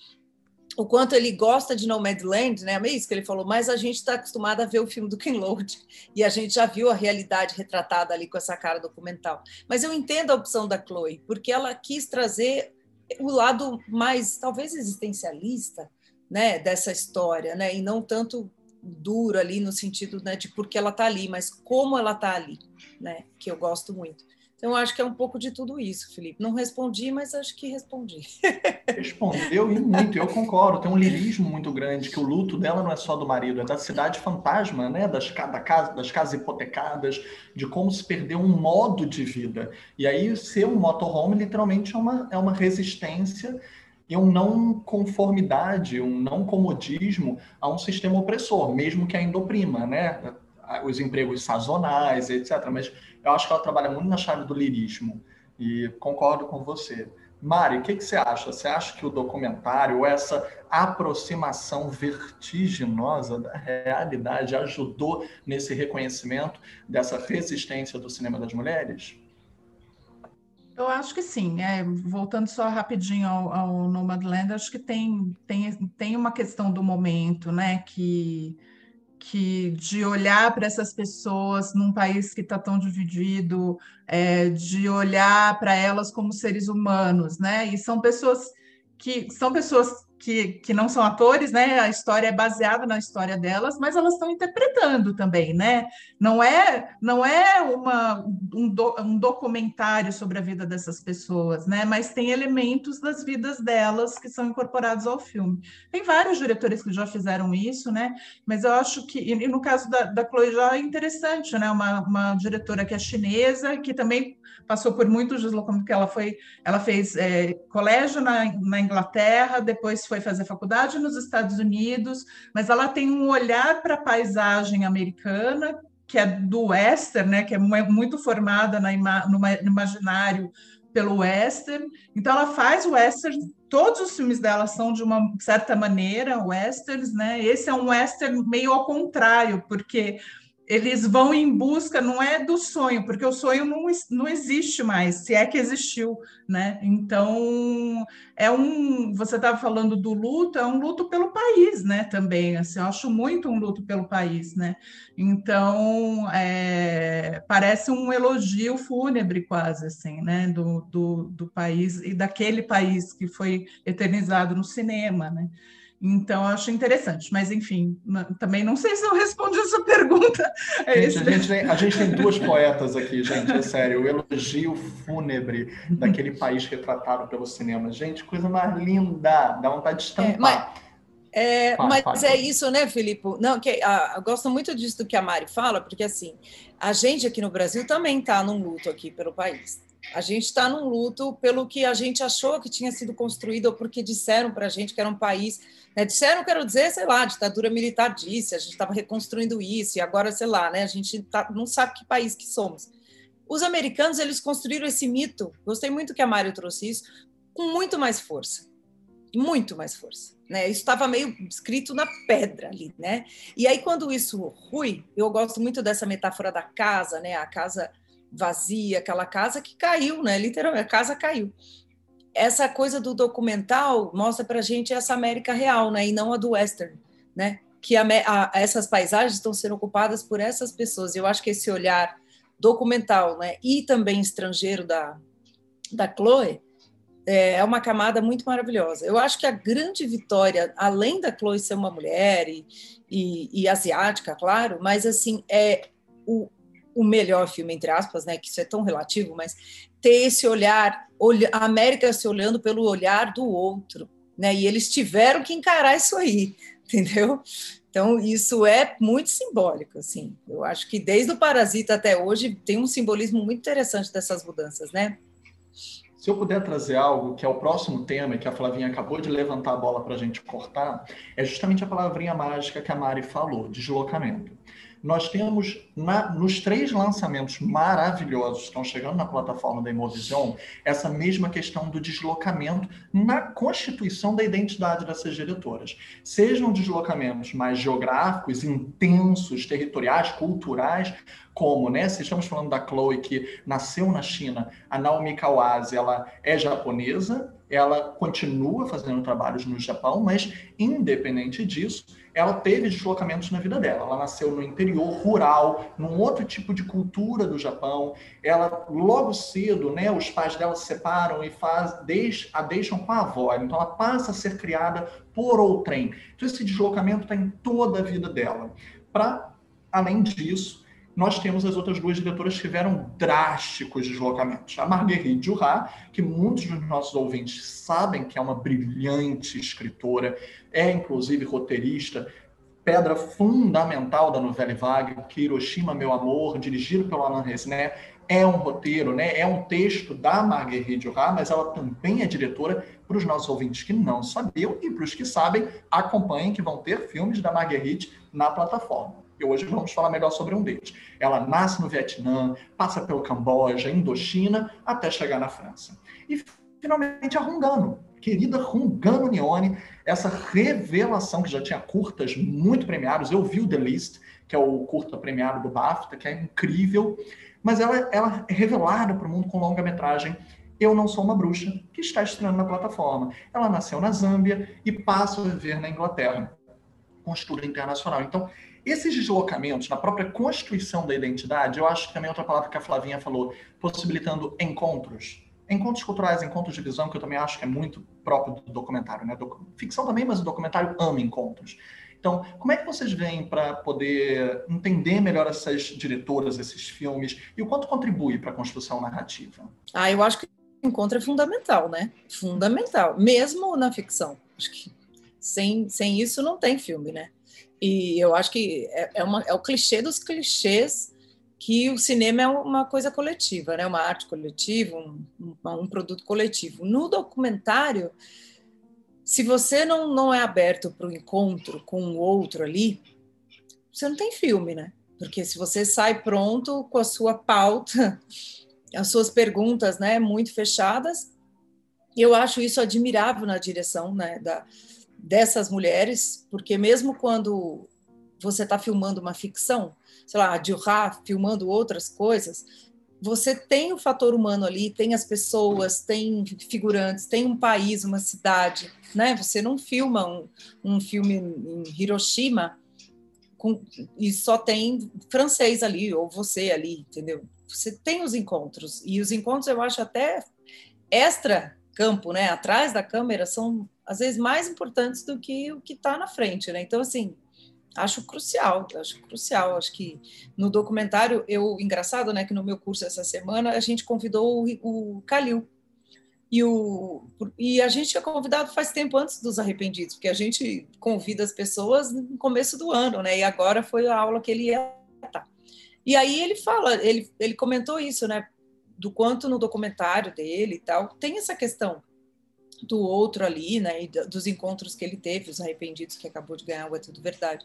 o quanto ele gosta de Nomadland, né? É isso que ele falou, mas a gente está acostumado a ver o filme do Ken Loach e a gente já viu a realidade retratada ali com essa cara documental. Mas eu entendo a opção da Chloe, porque ela quis trazer o lado mais, talvez, existencialista né, dessa história, né, e não tanto duro ali no sentido né, de porque ela está ali, mas como ela está ali, né, que eu gosto muito. Então, acho que é um pouco de tudo isso, Felipe. Não respondi, mas acho que respondi. Respondeu e muito, eu concordo. Tem um lirismo muito grande, que o luto dela não é só do marido, é da cidade fantasma, né? das, da casa, das casas hipotecadas, de como se perdeu um modo de vida. E aí, ser um motorhome, literalmente, é uma, é uma resistência e um não conformidade, um não comodismo a um sistema opressor, mesmo que ainda oprima, né? Os empregos sazonais, etc. Mas eu acho que ela trabalha muito na chave do lirismo e concordo com você. Mari, o que, que, você acha? Você acha que o documentário, essa aproximação vertiginosa da realidade, ajudou nesse reconhecimento dessa resistência do cinema das mulheres? Eu acho que sim. É, voltando só rapidinho ao, ao Nomadland, acho que tem, tem, tem uma questão do momento, né? Que que de olhar para essas pessoas num país que está tão dividido, é, de olhar para elas como seres humanos, né? E são pessoas que são pessoas que, que não são atores, né? A história é baseada na história delas, mas elas estão interpretando também, né? Não é não é uma, um, do, um documentário sobre a vida dessas pessoas, né? Mas tem elementos das vidas delas que são incorporados ao filme. Tem vários diretores que já fizeram isso, né? Mas eu acho que e no caso da, da Chloe já é interessante, né? Uma, uma diretora que é chinesa que também passou por muitos deslocamentos, porque ela foi ela fez é, colégio na, na Inglaterra, depois foi fazer faculdade nos Estados Unidos, mas ela tem um olhar para a paisagem americana, que é do western, né, que é muito formada ima no imaginário pelo western. Então ela faz western, todos os filmes dela são de uma certa maneira westerns, né? Esse é um western meio ao contrário, porque eles vão em busca, não é do sonho, porque o sonho não, não existe mais, se é que existiu, né? Então, é um. Você estava falando do luto, é um luto pelo país, né? Também, assim, eu acho muito um luto pelo país, né? Então, é, parece um elogio fúnebre, quase, assim, né? Do, do, do país e daquele país que foi eternizado no cinema, né? Então, eu acho interessante, mas enfim, também não sei se eu respondi essa pergunta. É gente, a, gente tem, a, gente tem, duas poetas aqui, gente, é sério, o elogio fúnebre daquele país retratado pelo cinema. Gente, coisa mais linda, dá vontade de estampar. É, mas... É, mas é isso, né, Filipe? Não, que, a, eu gosto muito disso do que a Mari fala, porque assim, a gente aqui no Brasil também está num luto aqui pelo país. A gente está num luto pelo que a gente achou que tinha sido construído, ou porque disseram para a gente que era um país. Né? Disseram, quero dizer, sei lá, ditadura militar disse, a gente estava reconstruindo isso, e agora, sei lá, né? a gente tá, não sabe que país que somos. Os americanos, eles construíram esse mito, gostei muito que a Mário trouxe isso, com muito mais força. Muito mais força. Né? Isso estava meio escrito na pedra ali, né? E aí, quando isso rui, eu gosto muito dessa metáfora da casa, né? A casa vazia, aquela casa que caiu, né? Literalmente, a casa caiu. Essa coisa do documental mostra para gente essa América real, né? E não a do western, né? Que a, a, essas paisagens estão sendo ocupadas por essas pessoas. Eu acho que esse olhar documental, né? E também estrangeiro da da Chloe é, é uma camada muito maravilhosa. Eu acho que a grande vitória, além da Chloe ser uma mulher e, e, e asiática, claro, mas assim é o, o melhor filme, entre aspas, né, que isso é tão relativo, mas ter esse olhar, a América se olhando pelo olhar do outro, né? E eles tiveram que encarar isso aí, entendeu? Então, isso é muito simbólico, assim. Eu acho que desde o Parasita até hoje tem um simbolismo muito interessante dessas mudanças, né? Se eu puder trazer algo que é o próximo tema, que a Flavinha acabou de levantar a bola para a gente cortar, é justamente a palavrinha mágica que a Mari falou, deslocamento nós temos na, nos três lançamentos maravilhosos que estão chegando na plataforma da Imovision, essa mesma questão do deslocamento na constituição da identidade dessas diretoras. Sejam deslocamentos mais geográficos, intensos, territoriais, culturais, como, né? Se estamos falando da Chloe que nasceu na China, a Naomi Kawase, ela é japonesa, ela continua fazendo trabalhos no Japão, mas independente disso, ela teve deslocamentos na vida dela. Ela nasceu no interior rural, num outro tipo de cultura do Japão. Ela logo cedo, né, os pais dela se separam e faz, deix, a deixam com a avó. Então ela passa a ser criada por outrem. Então esse deslocamento está em toda a vida dela. Para além disso, nós temos as outras duas diretoras que tiveram drásticos deslocamentos. A Marguerite Duras, que muitos dos nossos ouvintes sabem que é uma brilhante escritora, é inclusive roteirista, pedra fundamental da novela Vague, que Hiroshima, Meu Amor, dirigido pelo Alain Resnais, é um roteiro, né? é um texto da Marguerite Duras, mas ela também é diretora para os nossos ouvintes que não sabiam e para os que sabem, acompanhem que vão ter filmes da Marguerite na plataforma. E hoje vamos falar melhor sobre um deles. Ela nasce no Vietnã, passa pelo Camboja, Indochina, até chegar na França. E finalmente a Rungano, querida Rungano Nione, essa revelação que já tinha curtas muito premiados. Eu vi o The List, que é o curta premiado do BAFTA, que é incrível, mas ela, ela é revelada para o mundo com longa-metragem eu Não Sou Uma Bruxa, que está estreando na plataforma. Ela nasceu na Zâmbia e passa a viver na Inglaterra, com estudo internacional. Então, esses deslocamentos na própria constituição da identidade, eu acho que também outra palavra que a Flavinha falou, possibilitando encontros. Encontros culturais, encontros de visão, que eu também acho que é muito próprio do documentário, né? Ficção também, mas o documentário ama encontros. Então, como é que vocês veem para poder entender melhor essas diretoras, esses filmes, e o quanto contribui para a construção narrativa? Ah, eu acho que o encontro é fundamental, né? Fundamental, mesmo na ficção. Acho que sem, sem isso não tem filme, né? E eu acho que é, é, uma, é o clichê dos clichês que o cinema é uma coisa coletiva, né? uma arte coletiva, um, um, produto coletivo. No documentário, se você não, não é aberto para o encontro com o outro ali, você não tem filme, né? Porque se você sai pronto com a sua pauta, as suas perguntas né, muito fechadas, eu acho isso admirável na direção né, da, dessas mulheres, porque mesmo quando você está filmando uma ficção, sei lá, a Dilra filmando outras coisas, você tem o fator humano ali, tem as pessoas, tem figurantes, tem um país, uma cidade, né? Você não filma um, um filme em Hiroshima com, e só tem francês ali, ou você ali, entendeu? Você tem os encontros, e os encontros eu acho até extra campo, né? Atrás da câmera são às vezes mais importantes do que o que está na frente, né? Então, assim, acho crucial, acho crucial. Acho que no documentário, eu, engraçado, né, que no meu curso essa semana a gente convidou o, Calil. E, o, e a gente tinha convidado faz tempo antes dos arrependidos, porque a gente convida as pessoas no começo do ano, né? E agora foi a aula que ele ia estar. E aí ele fala, ele, ele comentou isso, né? Do quanto no documentário dele e tal, tem essa questão do outro ali, né, e dos encontros que ele teve, os arrependidos que acabou de ganhar o É Tudo Verdade.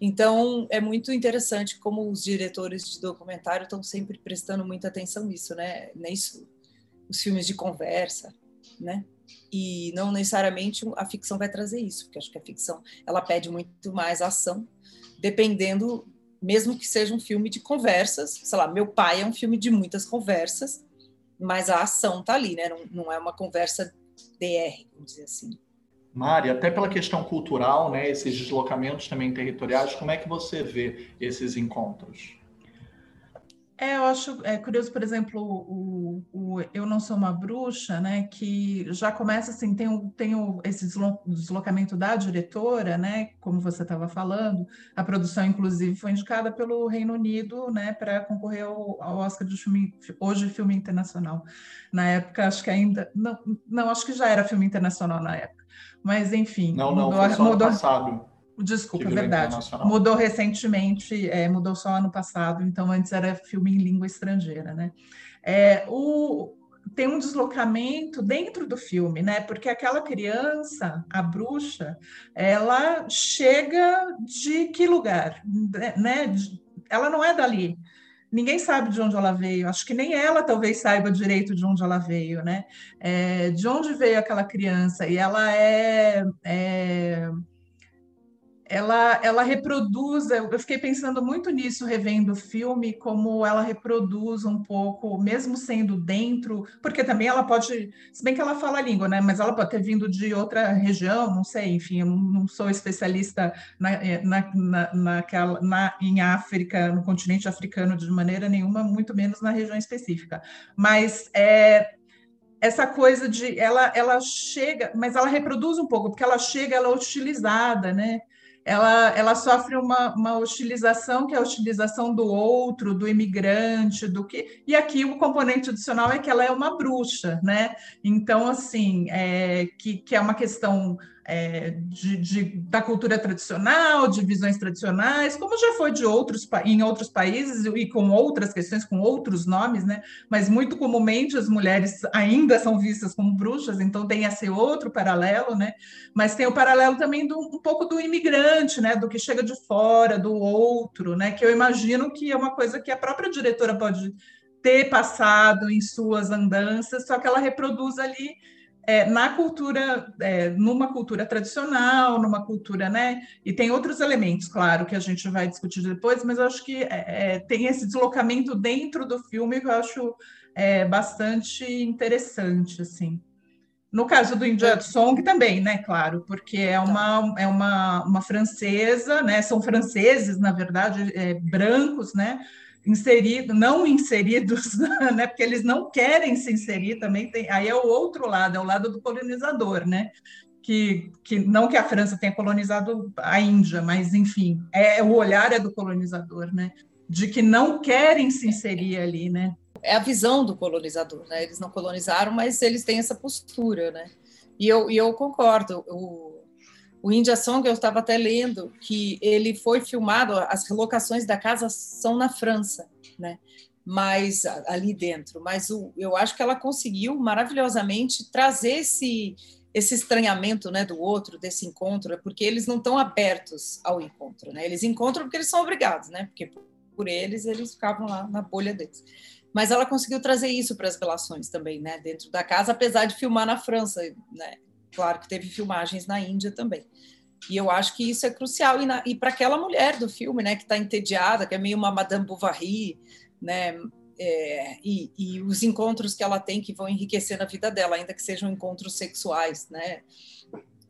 Então, é muito interessante como os diretores de documentário estão sempre prestando muita atenção nisso, né, nisso, os filmes de conversa, né, e não necessariamente a ficção vai trazer isso, porque acho que a ficção, ela pede muito mais ação, dependendo, mesmo que seja um filme de conversas, sei lá, Meu Pai é um filme de muitas conversas, mas a ação tá ali, né, não, não é uma conversa DR, vamos dizer assim. Mari, até pela questão cultural, né, esses deslocamentos também territoriais, como é que você vê esses encontros? É, eu acho é, curioso, por exemplo, o, o, Eu Não Sou Uma Bruxa, né, que já começa assim, tem, o, tem o, esse deslocamento da diretora, né, como você estava falando, a produção, inclusive, foi indicada pelo Reino Unido, né, para concorrer ao, ao, Oscar de filme, hoje filme internacional. Na época, acho que ainda, não, não, acho que já era filme internacional na época, mas enfim. Não, não, mudou, foi só mudou, passado. Desculpa, é verdade. Mudou recentemente, é, mudou só ano passado, então antes era filme em língua estrangeira, né? É, o, tem um deslocamento dentro do filme, né? Porque aquela criança, a bruxa, ela chega de que lugar, né? Ela não é dali. Ninguém sabe de onde ela veio. Acho que nem ela talvez saiba direito de onde ela veio, né? É, de onde veio aquela criança? E ela é, é ela, ela reproduz, eu fiquei pensando muito nisso, revendo o filme, como ela reproduz um pouco, mesmo sendo dentro, porque também ela pode, se bem que ela fala a língua, né, mas ela pode ter vindo de outra região, não sei, enfim, eu não sou especialista na, na, na, naquela, na, em África, no continente africano de maneira nenhuma, muito menos na região específica, mas é, essa coisa de ela ela chega, mas ela reproduz um pouco, porque ela chega, ela é utilizada, né? Ela, ela sofre uma, uma hostilização, que é a hostilização do outro, do imigrante, do que. E aqui o componente adicional é que ela é uma bruxa, né? Então, assim, é, que, que é uma questão é, de, de, da cultura tradicional, de visões tradicionais, como já foi de outros em outros países e com outras questões, com outros nomes, né? Mas muito comumente as mulheres ainda são vistas como bruxas, então tem esse outro paralelo, né? Mas tem o paralelo também do, um pouco do imigrante, né? Do que chega de fora, do outro, né? Que eu imagino que é uma coisa que a própria diretora pode ter passado em suas andanças, só que ela reproduz ali é, na cultura, é, numa cultura tradicional, numa cultura, né? E tem outros elementos, claro, que a gente vai discutir depois, mas acho que é, é tem esse deslocamento dentro do filme que eu acho é, bastante interessante, assim. No caso do India Song também, né? Claro, porque é uma, é uma, uma francesa, né? São franceses, na verdade, é, brancos, né? Inseridos, não inseridos, né? Porque eles não querem se inserir também. Tem, aí é o outro lado, é o lado do colonizador, né? Que, que não que a França tenha colonizado a Índia, mas enfim, é o olhar é do colonizador, né? De que não querem se inserir ali, né? É a visão do colonizador, né? Eles não colonizaram, mas eles têm essa postura, né? E eu, e eu concordo. O, o India Song, eu estava até lendo que ele foi filmado, as relocações da casa são na França, né? Mas ali dentro, mas o, eu acho que ela conseguiu maravilhosamente trazer esse esse estranhamento, né, do outro, desse encontro, porque eles não estão abertos ao encontro, né? Eles encontram porque eles são obrigados, né? Porque por eles eles ficavam lá na bolha deles. Mas ela conseguiu trazer isso para as relações também, né, dentro da casa, apesar de filmar na França, né? Claro que teve filmagens na Índia também. E eu acho que isso é crucial. E, e para aquela mulher do filme, né, que está entediada, que é meio uma Madame Bovary, né, é, e, e, os encontros que ela tem que vão enriquecer a vida dela, ainda que sejam encontros sexuais, né?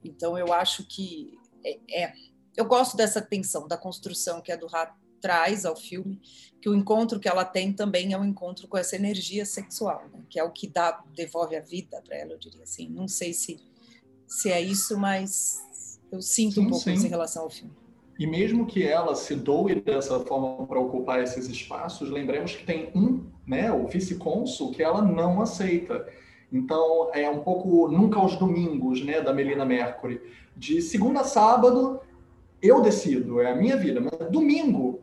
Então eu acho que é, é eu gosto dessa tensão da construção que a Durra traz ao filme, que o encontro que ela tem também é um encontro com essa energia sexual, né? que é o que dá devolve a vida para ela, eu diria assim. Não sei se se é isso, mas eu sinto sim, um pouco sim. isso em relação ao filme. E mesmo que ela se doe dessa forma para ocupar esses espaços, lembremos que tem um, né, o vice-cônsul, que ela não aceita. Então, é um pouco nunca aos domingos, né, da Melina Mercury. De segunda a sábado, eu decido, é a minha vida. Mas domingo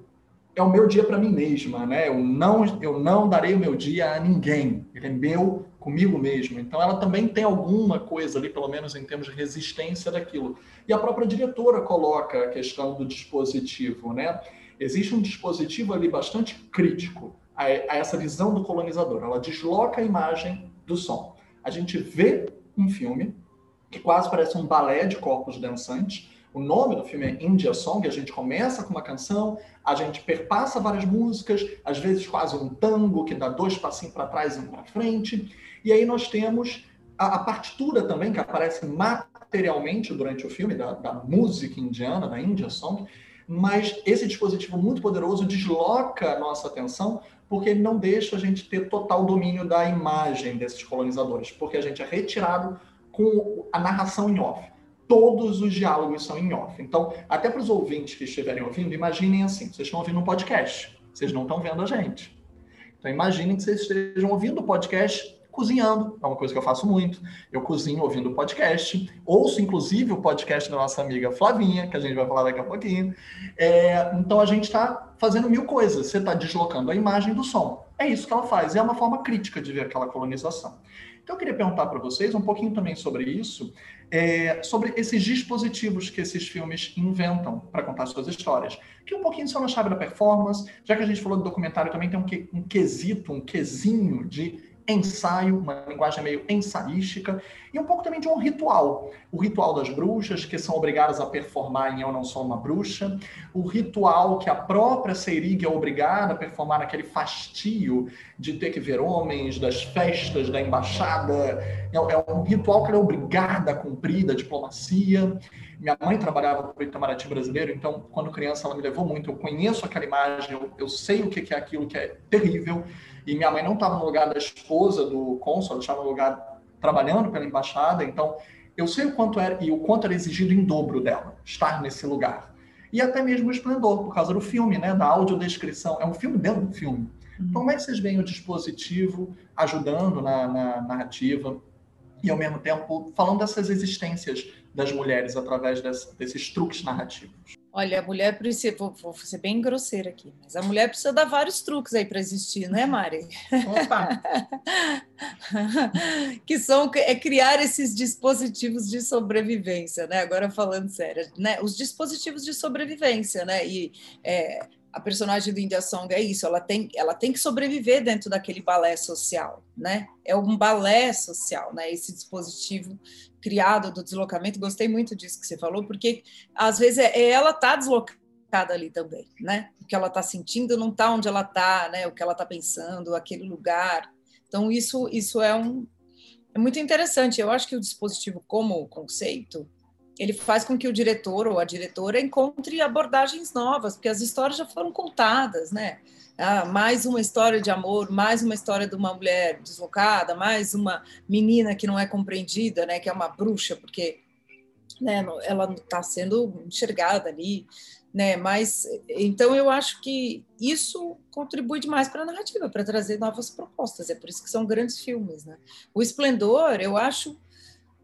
é o meu dia para mim mesma, né? Eu não, eu não darei o meu dia a ninguém. Ele é meu comigo mesmo. Então ela também tem alguma coisa ali, pelo menos em termos de resistência daquilo. E a própria diretora coloca a questão do dispositivo, né? Existe um dispositivo ali bastante crítico a, a essa visão do colonizador. Ela desloca a imagem do som. A gente vê um filme que quase parece um balé de corpos dançantes. O nome do filme é India Song, a gente começa com uma canção, a gente perpassa várias músicas, às vezes quase um tango que dá dois passinhos para trás e um para frente. E aí nós temos a, a, partitura também, que aparece materialmente durante o filme, da, da música indiana, da India Song, mas esse dispositivo muito poderoso desloca a nossa atenção porque ele não deixa a gente ter total domínio da imagem desses colonizadores, porque a gente é retirado com a narração em off. Todos os diálogos são em off. Então, até para os ouvintes que estiverem ouvindo, imaginem assim: vocês estão ouvindo um podcast, vocês não estão vendo a gente. Então, imaginem que vocês estejam ouvindo o podcast cozinhando, é uma coisa que eu faço muito. Eu cozinho ouvindo o podcast, ouço inclusive o podcast da nossa amiga Flavinha, que a gente vai falar daqui a pouquinho. É, então a gente está fazendo mil coisas, você está deslocando a imagem do som. É isso que ela faz, é uma forma crítica de ver aquela colonização. Então eu queria perguntar para vocês um pouquinho também sobre isso, é, sobre esses dispositivos que esses filmes inventam para contar suas histórias. Que um pouquinho são na chave da performance, já que a gente falou do documentário também tem um, que, um quesito, um quesinho de ensaio, uma linguagem meio ensaística, e um pouco também de um ritual. O ritual das bruxas, que são obrigadas a performar em Eu Não Sou Uma Bruxa, o ritual que a própria Seirig é obrigada a performar naquele fastio de ter que ver homens, das festas, da embaixada. É, é um ritual que ela é obrigada a cumprir, da diplomacia. Minha mãe trabalhava para o Itamaraty brasileiro, então, quando criança, ela me levou muito. Eu conheço aquela imagem, eu, eu sei o que é aquilo que é terrível. E minha mãe não estava no lugar da esposa do cônsul, ela estava no lugar trabalhando pela embaixada, então eu sei o quanto era e o quanto era exigido em dobro dela estar nesse lugar. E até mesmo o esplendor, por causa do filme, né, da audiodescrição. É um filme dentro do filme. Uhum. Então, como é que vocês veem o dispositivo ajudando na, na narrativa e, ao mesmo tempo, falando dessas existências das mulheres através desse, desses truques narrativos? Olha, a mulher precisa, vou, vou, ser bem grosseira aqui, mas a mulher precisa dar vários truques aí para existir, né, Mari? Opa! que são é criar esses dispositivos de sobrevivência, né? Agora falando sério, né? Os dispositivos de sobrevivência, né? E é, a personagem do India Song é isso, ela tem, ela tem que sobreviver dentro daquele balé social, né? É um balé social, né? Esse dispositivo criado do deslocamento, gostei muito disso que você falou, porque às vezes é, é ela tá deslocada ali também, né? O que ela está sentindo não está onde ela está, né? O que ela está pensando, aquele lugar. Então isso isso é um é muito interessante. Eu acho que o dispositivo como conceito ele faz com que o diretor ou a diretora encontre abordagens novas, porque as histórias já foram contadas, né? Ah, mais uma história de amor, mais uma história de uma mulher deslocada, mais uma menina que não é compreendida, né? Que é uma bruxa, porque né, ela está sendo enxergada ali, né? Mas então eu acho que isso contribui demais para a narrativa, para trazer novas propostas. É por isso que são grandes filmes, né? O Esplendor, eu acho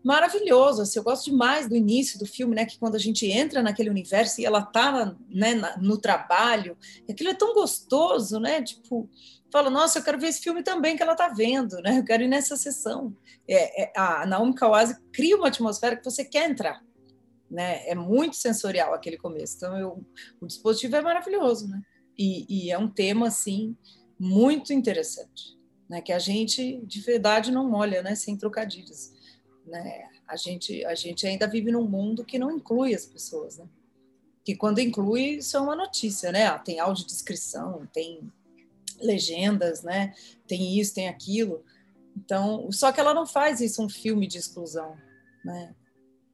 maravilhoso. Assim, eu gosto demais do início do filme, né? Que quando a gente entra naquele universo e ela tá né, no trabalho, aquilo é tão gostoso, né? Tipo, fala, nossa, eu quero ver esse filme também que ela tá vendo, né? Eu quero ir nessa sessão. É, é, a Naomi Kawase cria uma atmosfera que você quer entrar, né? É muito sensorial aquele começo. Então, eu, o dispositivo é maravilhoso, né? E, e é um tema assim muito interessante, né? Que a gente de verdade não olha, né? Sem trocadilhos né? A gente, a gente ainda vive num mundo que não inclui as pessoas, né? Que quando inclui, isso é uma notícia, né? Ah, tem audiodescrição, tem legendas, né? Tem isso, tem aquilo. Então, só que ela não faz isso um filme de exclusão, né?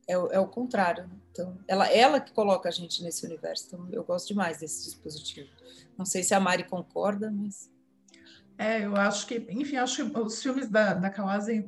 É, é o contrário. Então, ela, ela que coloca a gente nesse universo. Então, eu gosto demais desse dispositivo. Não sei se a Mari concorda, mas. É, eu acho que, enfim, acho que os filmes da, da Kawase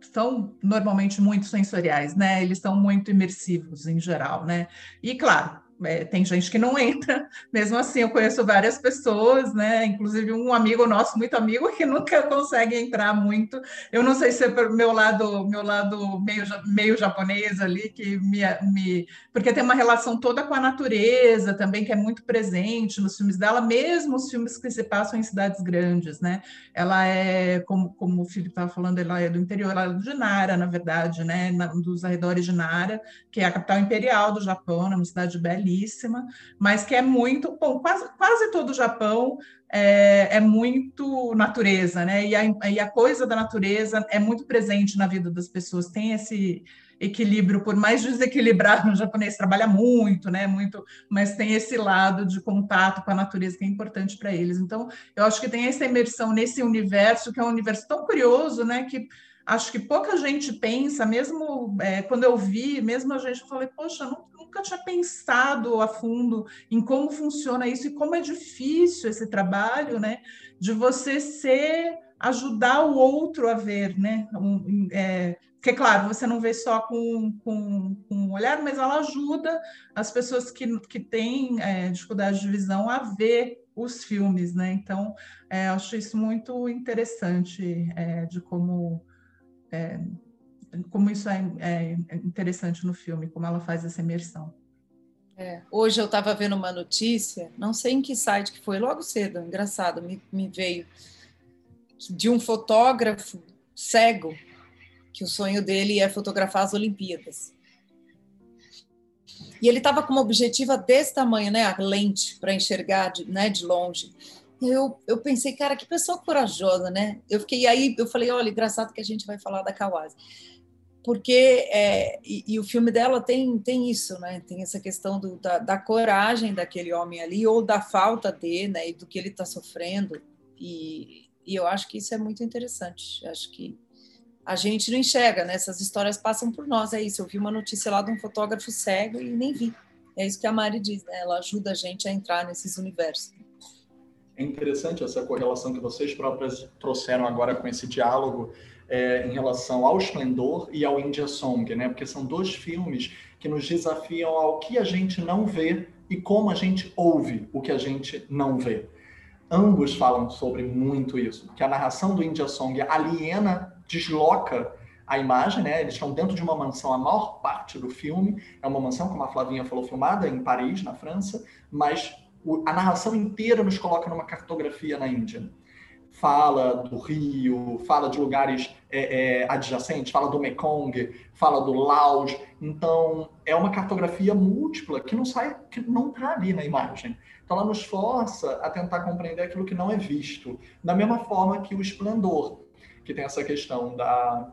são normalmente muito sensoriais, né? Eles são muito imersivos em geral, né? E claro, é, tem gente que não entra, mesmo assim eu conheço várias pessoas, né? Inclusive um amigo nosso, muito amigo, que nunca consegue entrar muito. Eu não sei se é pelo meu lado, meu lado meio, meio japonês ali, que me, me. Porque tem uma relação toda com a natureza também, que é muito presente nos filmes dela, mesmo os filmes que se passam em cidades grandes, né? Ela é, como, como o Felipe estava falando, ela é do interior, ela é de Nara, na verdade, né? Na, dos arredores de Nara, que é a capital imperial do Japão, é uma cidade belíssima mas que é muito, bom, quase, quase todo o Japão é, é, muito natureza, né? E a, e a coisa da natureza é muito presente na vida das pessoas, tem esse equilíbrio, por mais desequilibrado no japonês, trabalha muito, né? Muito, mas tem esse lado de contato com a natureza que é importante para eles. Então, eu acho que tem essa imersão nesse universo, que é um universo tão curioso, né? Que acho que pouca gente pensa, mesmo é, quando eu vi, mesmo a gente, falei, poxa, não, nunca tinha pensado a fundo em como funciona isso e como é difícil esse trabalho, né? de você ser ajudar o outro a ver, né? Um, é, porque, claro, você não vê só com, com, com um olhar, mas ela ajuda as pessoas que, que têm é, dificuldade de visão a ver os filmes, né? Então, é, acho isso muito interessante é, de como, é, como isso é, é, interessante no filme, como ela faz essa imersão. É, hoje eu estava vendo uma notícia, não sei em que site que foi, logo cedo, engraçado, me, me veio, de um fotógrafo cego, que o sonho dele é fotografar as Olimpíadas. E ele estava com uma objetiva desse tamanho, né, a lente para enxergar de, né, de longe. Eu, eu pensei, cara, que pessoa corajosa, né? Eu fiquei aí, eu falei, olha, engraçado que a gente vai falar da Kawase porque é, e, e, o filme dela tem, tem isso, né? Tem essa questão do, da, da, coragem daquele homem ali ou da falta de, né? E do que ele está sofrendo e, e, eu acho que isso é muito interessante. Acho que a gente não enxerga, né? Essas histórias passam por nós. É isso. Eu vi uma notícia lá de um fotógrafo cego e nem vi. É isso que a Mari diz, né? Ela ajuda a gente a entrar nesses universos. É interessante essa correlação que vocês próprias trouxeram agora com esse diálogo é, em relação ao Esplendor e ao India Song, né? Porque são dois filmes que nos desafiam ao que a gente não vê e como a gente ouve o que a gente não vê. Ambos falam sobre muito isso, que a narração do India Song aliena, desloca a imagem, né? Eles estão dentro de uma mansão a maior parte do filme. É uma mansão, como a Flavinha falou, filmada em Paris, na França, mas a narração inteira nos coloca numa cartografia na Índia fala do Rio, fala de lugares é, é, adjacentes, fala do Mekong, fala do Laos. Então, é uma cartografia múltipla que não sai, que não está ali na imagem. Então, ela nos força a tentar compreender aquilo que não é visto. Da mesma forma que o esplendor, que tem essa questão da,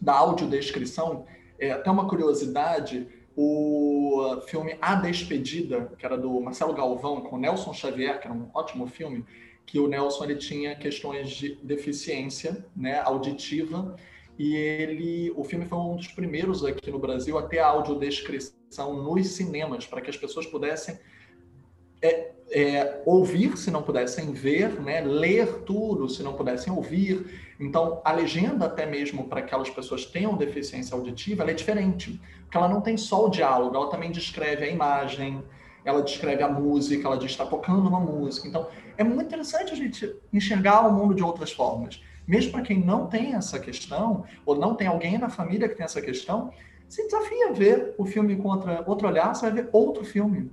da audiodescrição. É, até uma curiosidade, o filme A Despedida, que era do Marcelo Galvão, com Nelson Xavier, que era um ótimo filme, que o Nelson ele tinha questões de deficiência né, auditiva e ele, o filme foi um dos primeiros aqui no Brasil a ter a audiodescrição nos cinemas para que as pessoas pudessem é, é, ouvir se não pudessem ver, né, ler tudo se não pudessem ouvir. Então, a legenda até mesmo para aquelas pessoas que tenham deficiência auditiva, é diferente, porque ela não tem só o diálogo, ela também descreve a imagem, ela descreve a música, ela diz está tocando uma música. Então, é muito interessante a gente enxergar o mundo de outras formas. Mesmo para quem não tem essa questão, ou não tem alguém na família que tem essa questão, se desafia a ver o filme com outra, outro olhar, você vai ver outro filme.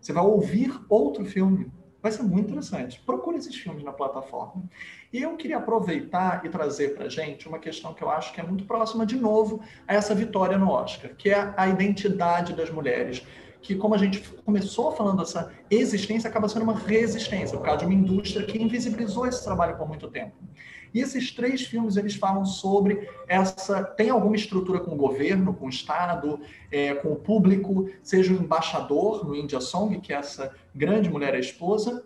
Você vai ouvir outro filme. Vai ser muito interessante. Procure esses filmes na plataforma. E eu queria aproveitar e trazer para a gente uma questão que eu acho que é muito próxima, de novo, a essa vitória no Oscar, que é a identidade das mulheres que, como a gente começou falando, essa existência acaba sendo uma resistência, por causa de uma indústria que invisibilizou esse trabalho por muito tempo. E esses três filmes, eles falam sobre essa... Tem alguma estrutura com o governo, com o Estado, é, com o público, seja o embaixador no India Song, que é essa grande mulher, esposa,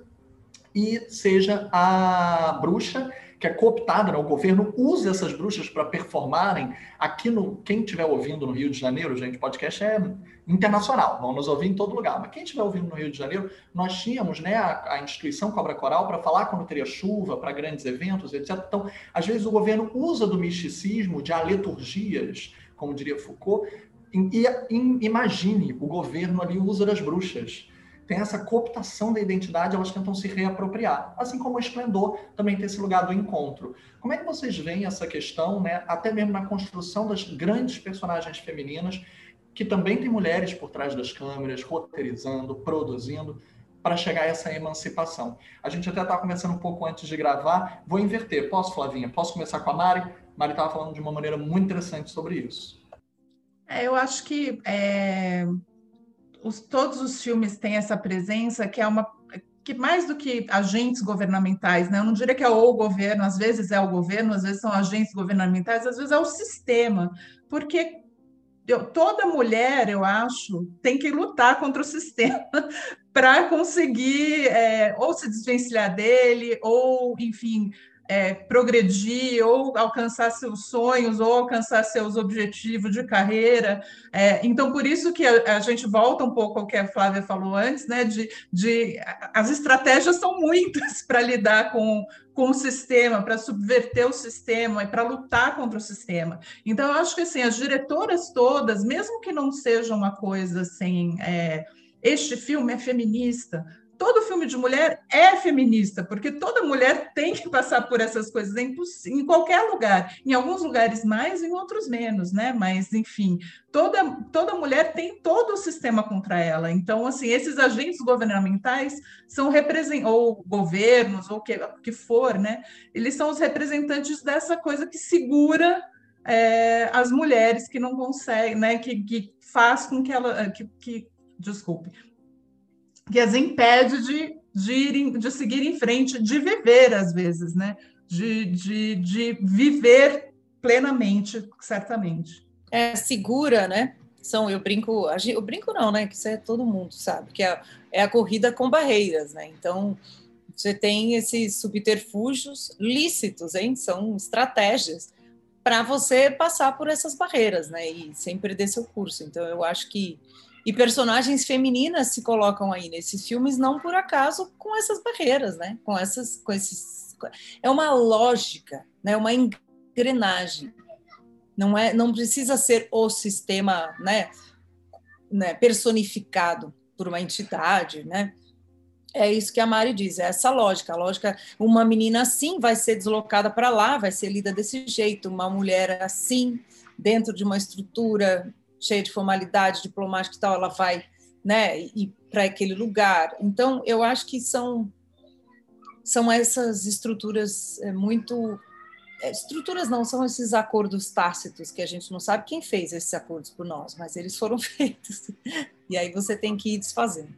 e seja a bruxa, que é cooptada, né? o governo usa essas bruxas para performarem aqui no. Quem estiver ouvindo no Rio de Janeiro, gente, podcast é internacional, vão nos ouvir em todo lugar. Mas quem estiver ouvindo no Rio de Janeiro, nós tínhamos né, a, a instituição Cobra Coral para falar quando teria chuva, para grandes eventos, etc. Então, às vezes o governo usa do misticismo, de aleturgias, como diria Foucault, e, e imagine, o governo ali usa das bruxas tem essa cooptação da identidade, elas tentam se reapropriar. Assim como o esplendor também tem esse lugar do encontro. Como é que vocês veem essa questão, né, até mesmo na construção das grandes personagens femininas, que também tem mulheres por trás das câmeras, roteirizando, produzindo, para chegar a essa emancipação? A gente até estava conversando um pouco antes de gravar. Vou inverter. Posso, Flavinha? Posso começar com a Mari? Mari estava falando de uma maneira muito interessante sobre isso. É, eu acho que é os, todos os filmes têm essa presença que é uma que mais do que agentes governamentais, né? Eu não diria que é o governo, às vezes é o governo, às vezes são agentes governamentais, às vezes é o sistema, porque eu, toda mulher, eu acho, tem que lutar contra o sistema para conseguir é, ou se desvencilhar dele, ou, enfim, é, progredir ou alcançar seus sonhos ou alcançar seus objetivos de carreira. É, então, por isso que a, a, gente volta um pouco ao que a Flávia falou antes, né? De, de as estratégias são muitas para lidar com, com o sistema, para subverter o sistema e para lutar contra o sistema. Então, eu acho que assim, as diretoras todas, mesmo que não seja uma coisa assim, é, este filme é feminista, todo filme de mulher é feminista, porque toda mulher tem que passar por essas coisas em, em, qualquer lugar, em alguns lugares mais, em outros menos, né? Mas, enfim, toda, toda mulher tem todo o sistema contra ela. Então, assim, esses agentes governamentais são representantes, ou governos, ou que, que for, né? Eles são os representantes dessa coisa que segura é, as mulheres que não conseguem, né? Que, que faz com que ela. Que, que, desculpe, que as impede de, de, ir, de seguir em frente, de viver, às vezes, né? De, de, de viver plenamente, certamente. É segura, né? São, eu brinco, eu brinco não, né? Que isso é todo mundo sabe, que é, é a corrida com barreiras, né? Então, você tem esses subterfúgios lícitos, hein? São estratégias para você passar por essas barreiras, né? E sem perder seu curso. Então, eu acho que e personagens femininas se colocam aí nesses filmes não por acaso com essas barreiras, né? Com essas, com esses, é uma lógica, né? Uma engrenagem. Não é, não precisa ser o sistema, né? né? Personificado por uma entidade, né? É isso que a Mari diz, é essa lógica. A lógica, uma menina assim vai ser deslocada para lá, vai ser lida desse jeito, uma mulher assim, dentro de uma estrutura cheia de formalidade diplomática e tal, ela vai né, ir para aquele lugar. Então, eu acho que são, são essas estruturas é, muito. É, estruturas não, são esses acordos tácitos que a gente não sabe quem fez esses acordos por nós, mas eles foram feitos. E aí você tem que ir desfazendo.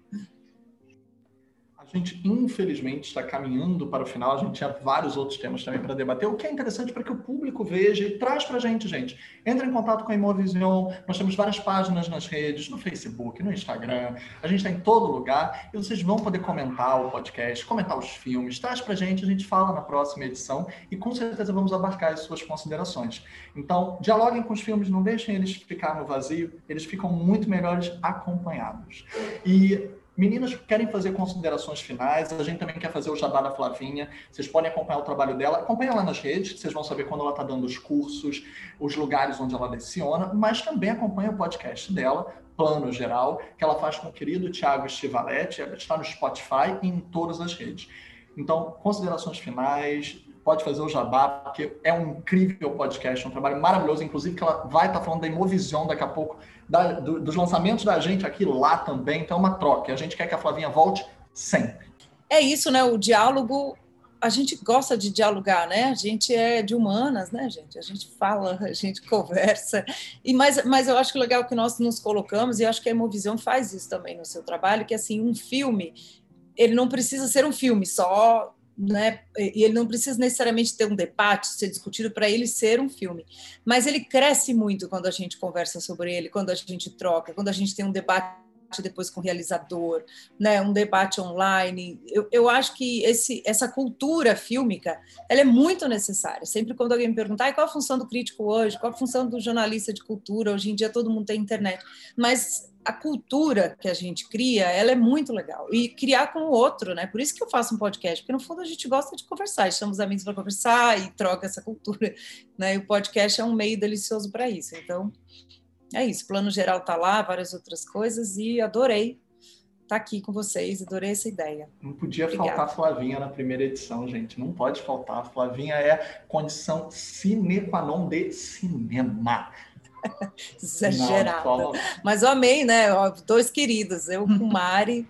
A gente, infelizmente, está caminhando para o final. A gente tinha vários outros temas também para debater, o que é interessante para que o público veja e traz para a gente, gente. Entre em contato com a Imovision. Nós temos várias páginas nas redes, no Facebook, no Instagram. A gente está em todo lugar. E vocês vão poder comentar o podcast, comentar os filmes. Traz para a gente, a gente fala na próxima edição. E com certeza vamos abarcar as suas considerações. Então, dialoguem com os filmes, não deixem eles ficar no vazio. Eles ficam muito melhores acompanhados. E Meninas querem fazer considerações finais, a gente também quer fazer o jabá da Flavinha. Vocês podem acompanhar o trabalho dela. Acompanha lá nas redes, vocês vão saber quando ela está dando os cursos, os lugares onde ela leciona, mas também acompanha o podcast dela, Plano Geral, que ela faz com o querido Tiago Estivaletti, está no Spotify e em todas as redes. Então, considerações finais, pode fazer o jabá, porque é um incrível podcast, um trabalho maravilhoso, inclusive que ela vai estar tá falando da Imovision daqui a pouco, da, do, dos lançamentos da gente aqui lá também, então é uma troca. A gente quer que a Flavinha volte sempre. É isso, né? O diálogo, a gente gosta de dialogar, né? A gente é de humanas, né, gente? A gente fala, a gente conversa. E mas, mas eu acho que legal que nós nos colocamos, e acho que a Imovision faz isso também no seu trabalho, que assim, um filme, ele não precisa ser um filme só né? E ele não precisa necessariamente ter um debate, ser discutido para ele ser um filme, mas ele cresce muito quando a gente conversa sobre ele, quando a gente troca, quando a gente tem um debate depois com o realizador, né, um debate online. Eu, eu acho que esse, essa cultura fílmica ela é muito necessária. Sempre quando alguém me perguntar qual a função do crítico hoje, qual a função do jornalista de cultura, hoje em dia todo mundo tem internet, mas a cultura que a gente cria, ela é muito legal. E criar com o outro, né? Por isso que eu faço um podcast, porque no fundo a gente gosta de conversar, estamos amigos para conversar e troca essa cultura, né? E o podcast é um meio delicioso para isso. Então, é isso. O plano geral tá lá, várias outras coisas e adorei estar tá aqui com vocês, adorei essa ideia. Não podia Obrigada. faltar a Flavinha na primeira edição, gente. Não pode faltar. A Flavinha é condição sine qua non de cinema. Exagerada. Mas eu amei, né? Dois queridos, eu com Mari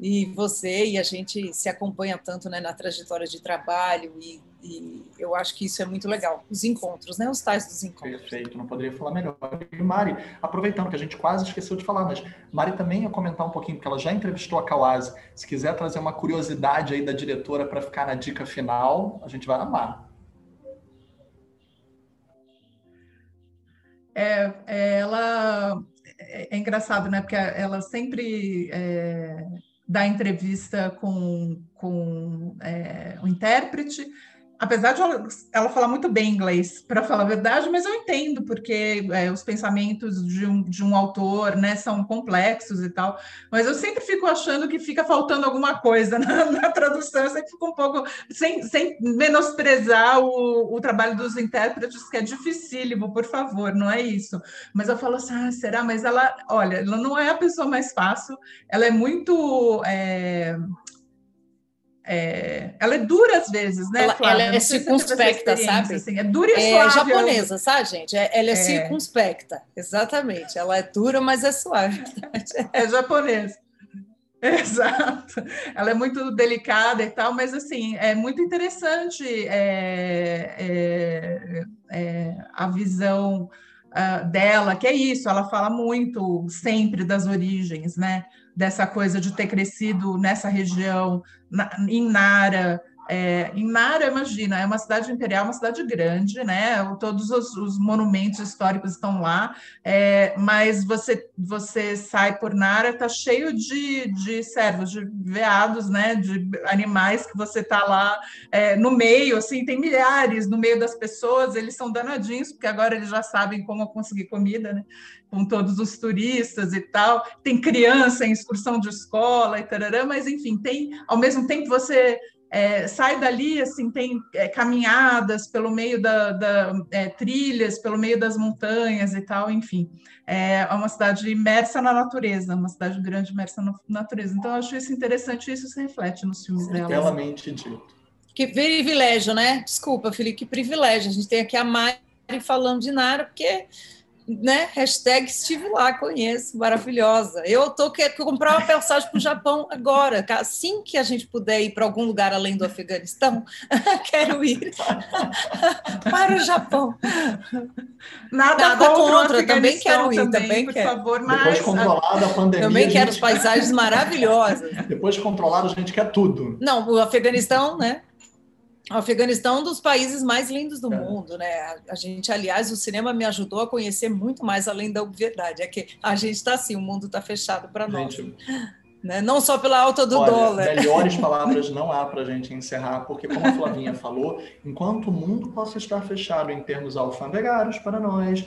e você, e a gente se acompanha tanto né, na trajetória de trabalho, e, e, eu acho que isso é muito legal. Os encontros, né? Os tais dos encontros. Perfeito, não poderia falar melhor. E Mari, aproveitando que a gente quase esqueceu de falar, mas Mari também ia comentar um pouquinho, porque ela já entrevistou a Kawase. Se quiser trazer uma curiosidade aí da diretora para ficar na dica final, a gente vai amar. é, é, ela é, é, engraçado, né? Porque ela sempre é, dá entrevista com, com é, o intérprete. Apesar de ela, ela, falar muito bem inglês, para falar a verdade, mas eu entendo, porque é, os pensamentos de um, de um autor né, são complexos e tal, mas eu sempre fico achando que fica faltando alguma coisa na, na tradução, eu sempre fico um pouco, sem, sem menosprezar o, o trabalho dos intérpretes, que é dificílimo, por favor, não é isso. Mas eu falo assim, ah, será? Mas ela, olha, ela não é a pessoa mais fácil, ela é muito... É, é, ela é dura às vezes, né? Ela, ela é circunspecta, sabe? Assim, é dura e é suave. japonesa, sabe, gente? É, ela é, é, circunspecta, exatamente. Ela é dura, mas é suave. é japonesa. Exato. Ela é muito delicada e tal, mas assim, é muito interessante é, é, é a visão uh, dela, que é isso, ela fala muito sempre das origens, né? dessa coisa de ter crescido nessa região, na, em Nara, é, em Nara, imagina, é uma cidade imperial, uma cidade grande, né? Todos os, os monumentos históricos estão lá, é, mas você você sai por Nara, está cheio de, de servos, de veados, né? De animais que você está lá é, no meio, assim, tem milhares no meio das pessoas, eles são danadinhos, porque agora eles já sabem como conseguir comida, né? Com todos os turistas e tal. Tem criança em excursão de escola e tarará, mas enfim, tem, ao mesmo tempo você é, sai dali, assim, tem é, caminhadas pelo meio da, da é, trilhas, pelo meio das montanhas e tal, enfim. É uma cidade imersa na natureza, uma cidade grande imersa na natureza. Então, eu acho isso interessante, isso se reflete nos filmes dela. Belamente dito. Que privilégio, né? Desculpa, Felipe, que privilégio. A gente tem aqui a Mari falando de Nara, porque né? Hashtag estive lá, conheço, maravilhosa. Eu tô querendo comprar uma passagem para o Japão agora, assim que a gente puder ir para algum lugar além do Afeganistão, quero ir para o Japão. Nada, Nada contra, contra também quero ir, também, também por quero. favor, mas depois controlada a pandemia. Também quero gente... paisagens maravilhosas. Depois controlado, a gente quer tudo. Não, o Afeganistão, né? O Afeganistão é um dos países mais lindos do é. mundo, né? A, gente, aliás, o cinema me ajudou a conhecer muito mais além da obviedade. É que a gente está assim, o mundo está fechado para nós. Né? Não só pela alta do olha, dólar. Melhores palavras não há para a gente encerrar, porque, como a Flavinha falou, enquanto o mundo possa estar fechado em termos alfandegários para nós,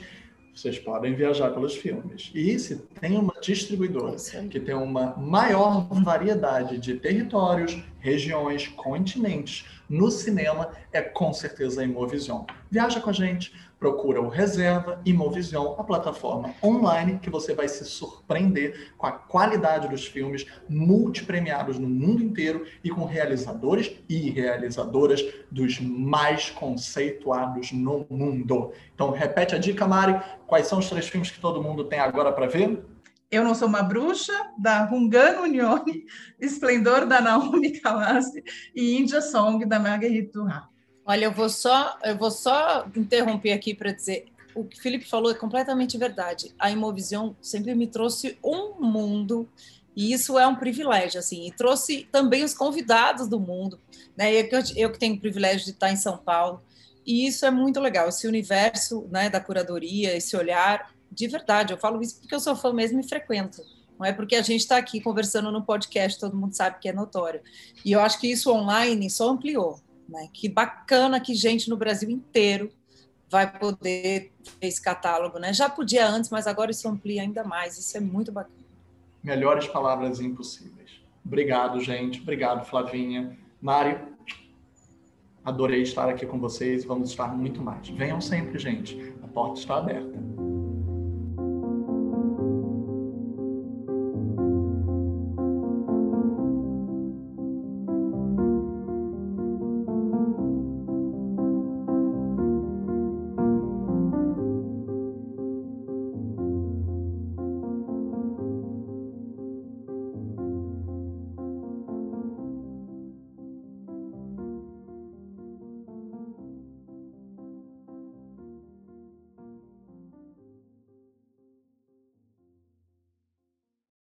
vocês podem viajar pelos filmes. E se tem uma distribuidora que tem uma maior variedade de territórios, regiões, continentes no cinema, é com certeza a Imovision. Viaja com a gente, procura o Reserva Imovision, a plataforma online que você vai se surpreender com a qualidade dos filmes multipremiados no mundo inteiro e com realizadores e realizadoras dos mais conceituados no mundo. Então, repete a dica, Mari. Quais são os três filmes que todo mundo tem agora para ver? Eu Não Sou Uma Bruxa, da Rungano Unione, Esplendor, da Naomi Kawase e India Song, da Marguerite Duras. Olha, eu vou só, eu vou só interromper aqui para dizer, o que o Felipe falou é completamente verdade. A Imovision sempre me trouxe um mundo e isso é um privilégio, assim, e trouxe também os convidados do mundo, né? Eu, eu que tenho o privilégio de estar em São Paulo, e isso é muito legal, esse universo né, da curadoria, esse olhar de verdade, eu falo isso porque eu sou fã mesmo e frequento. Não é porque a gente está aqui conversando no podcast, todo mundo sabe que é notório. E eu acho que isso online só ampliou. Né? Que bacana que gente no Brasil inteiro vai poder ver esse catálogo. Né? Já podia antes, mas agora isso amplia ainda mais. Isso é muito bacana. Melhores palavras impossíveis. Obrigado, gente. Obrigado, Flavinha. Mário, adorei estar aqui com vocês. Vamos estar muito mais. Venham sempre, gente. A porta está aberta.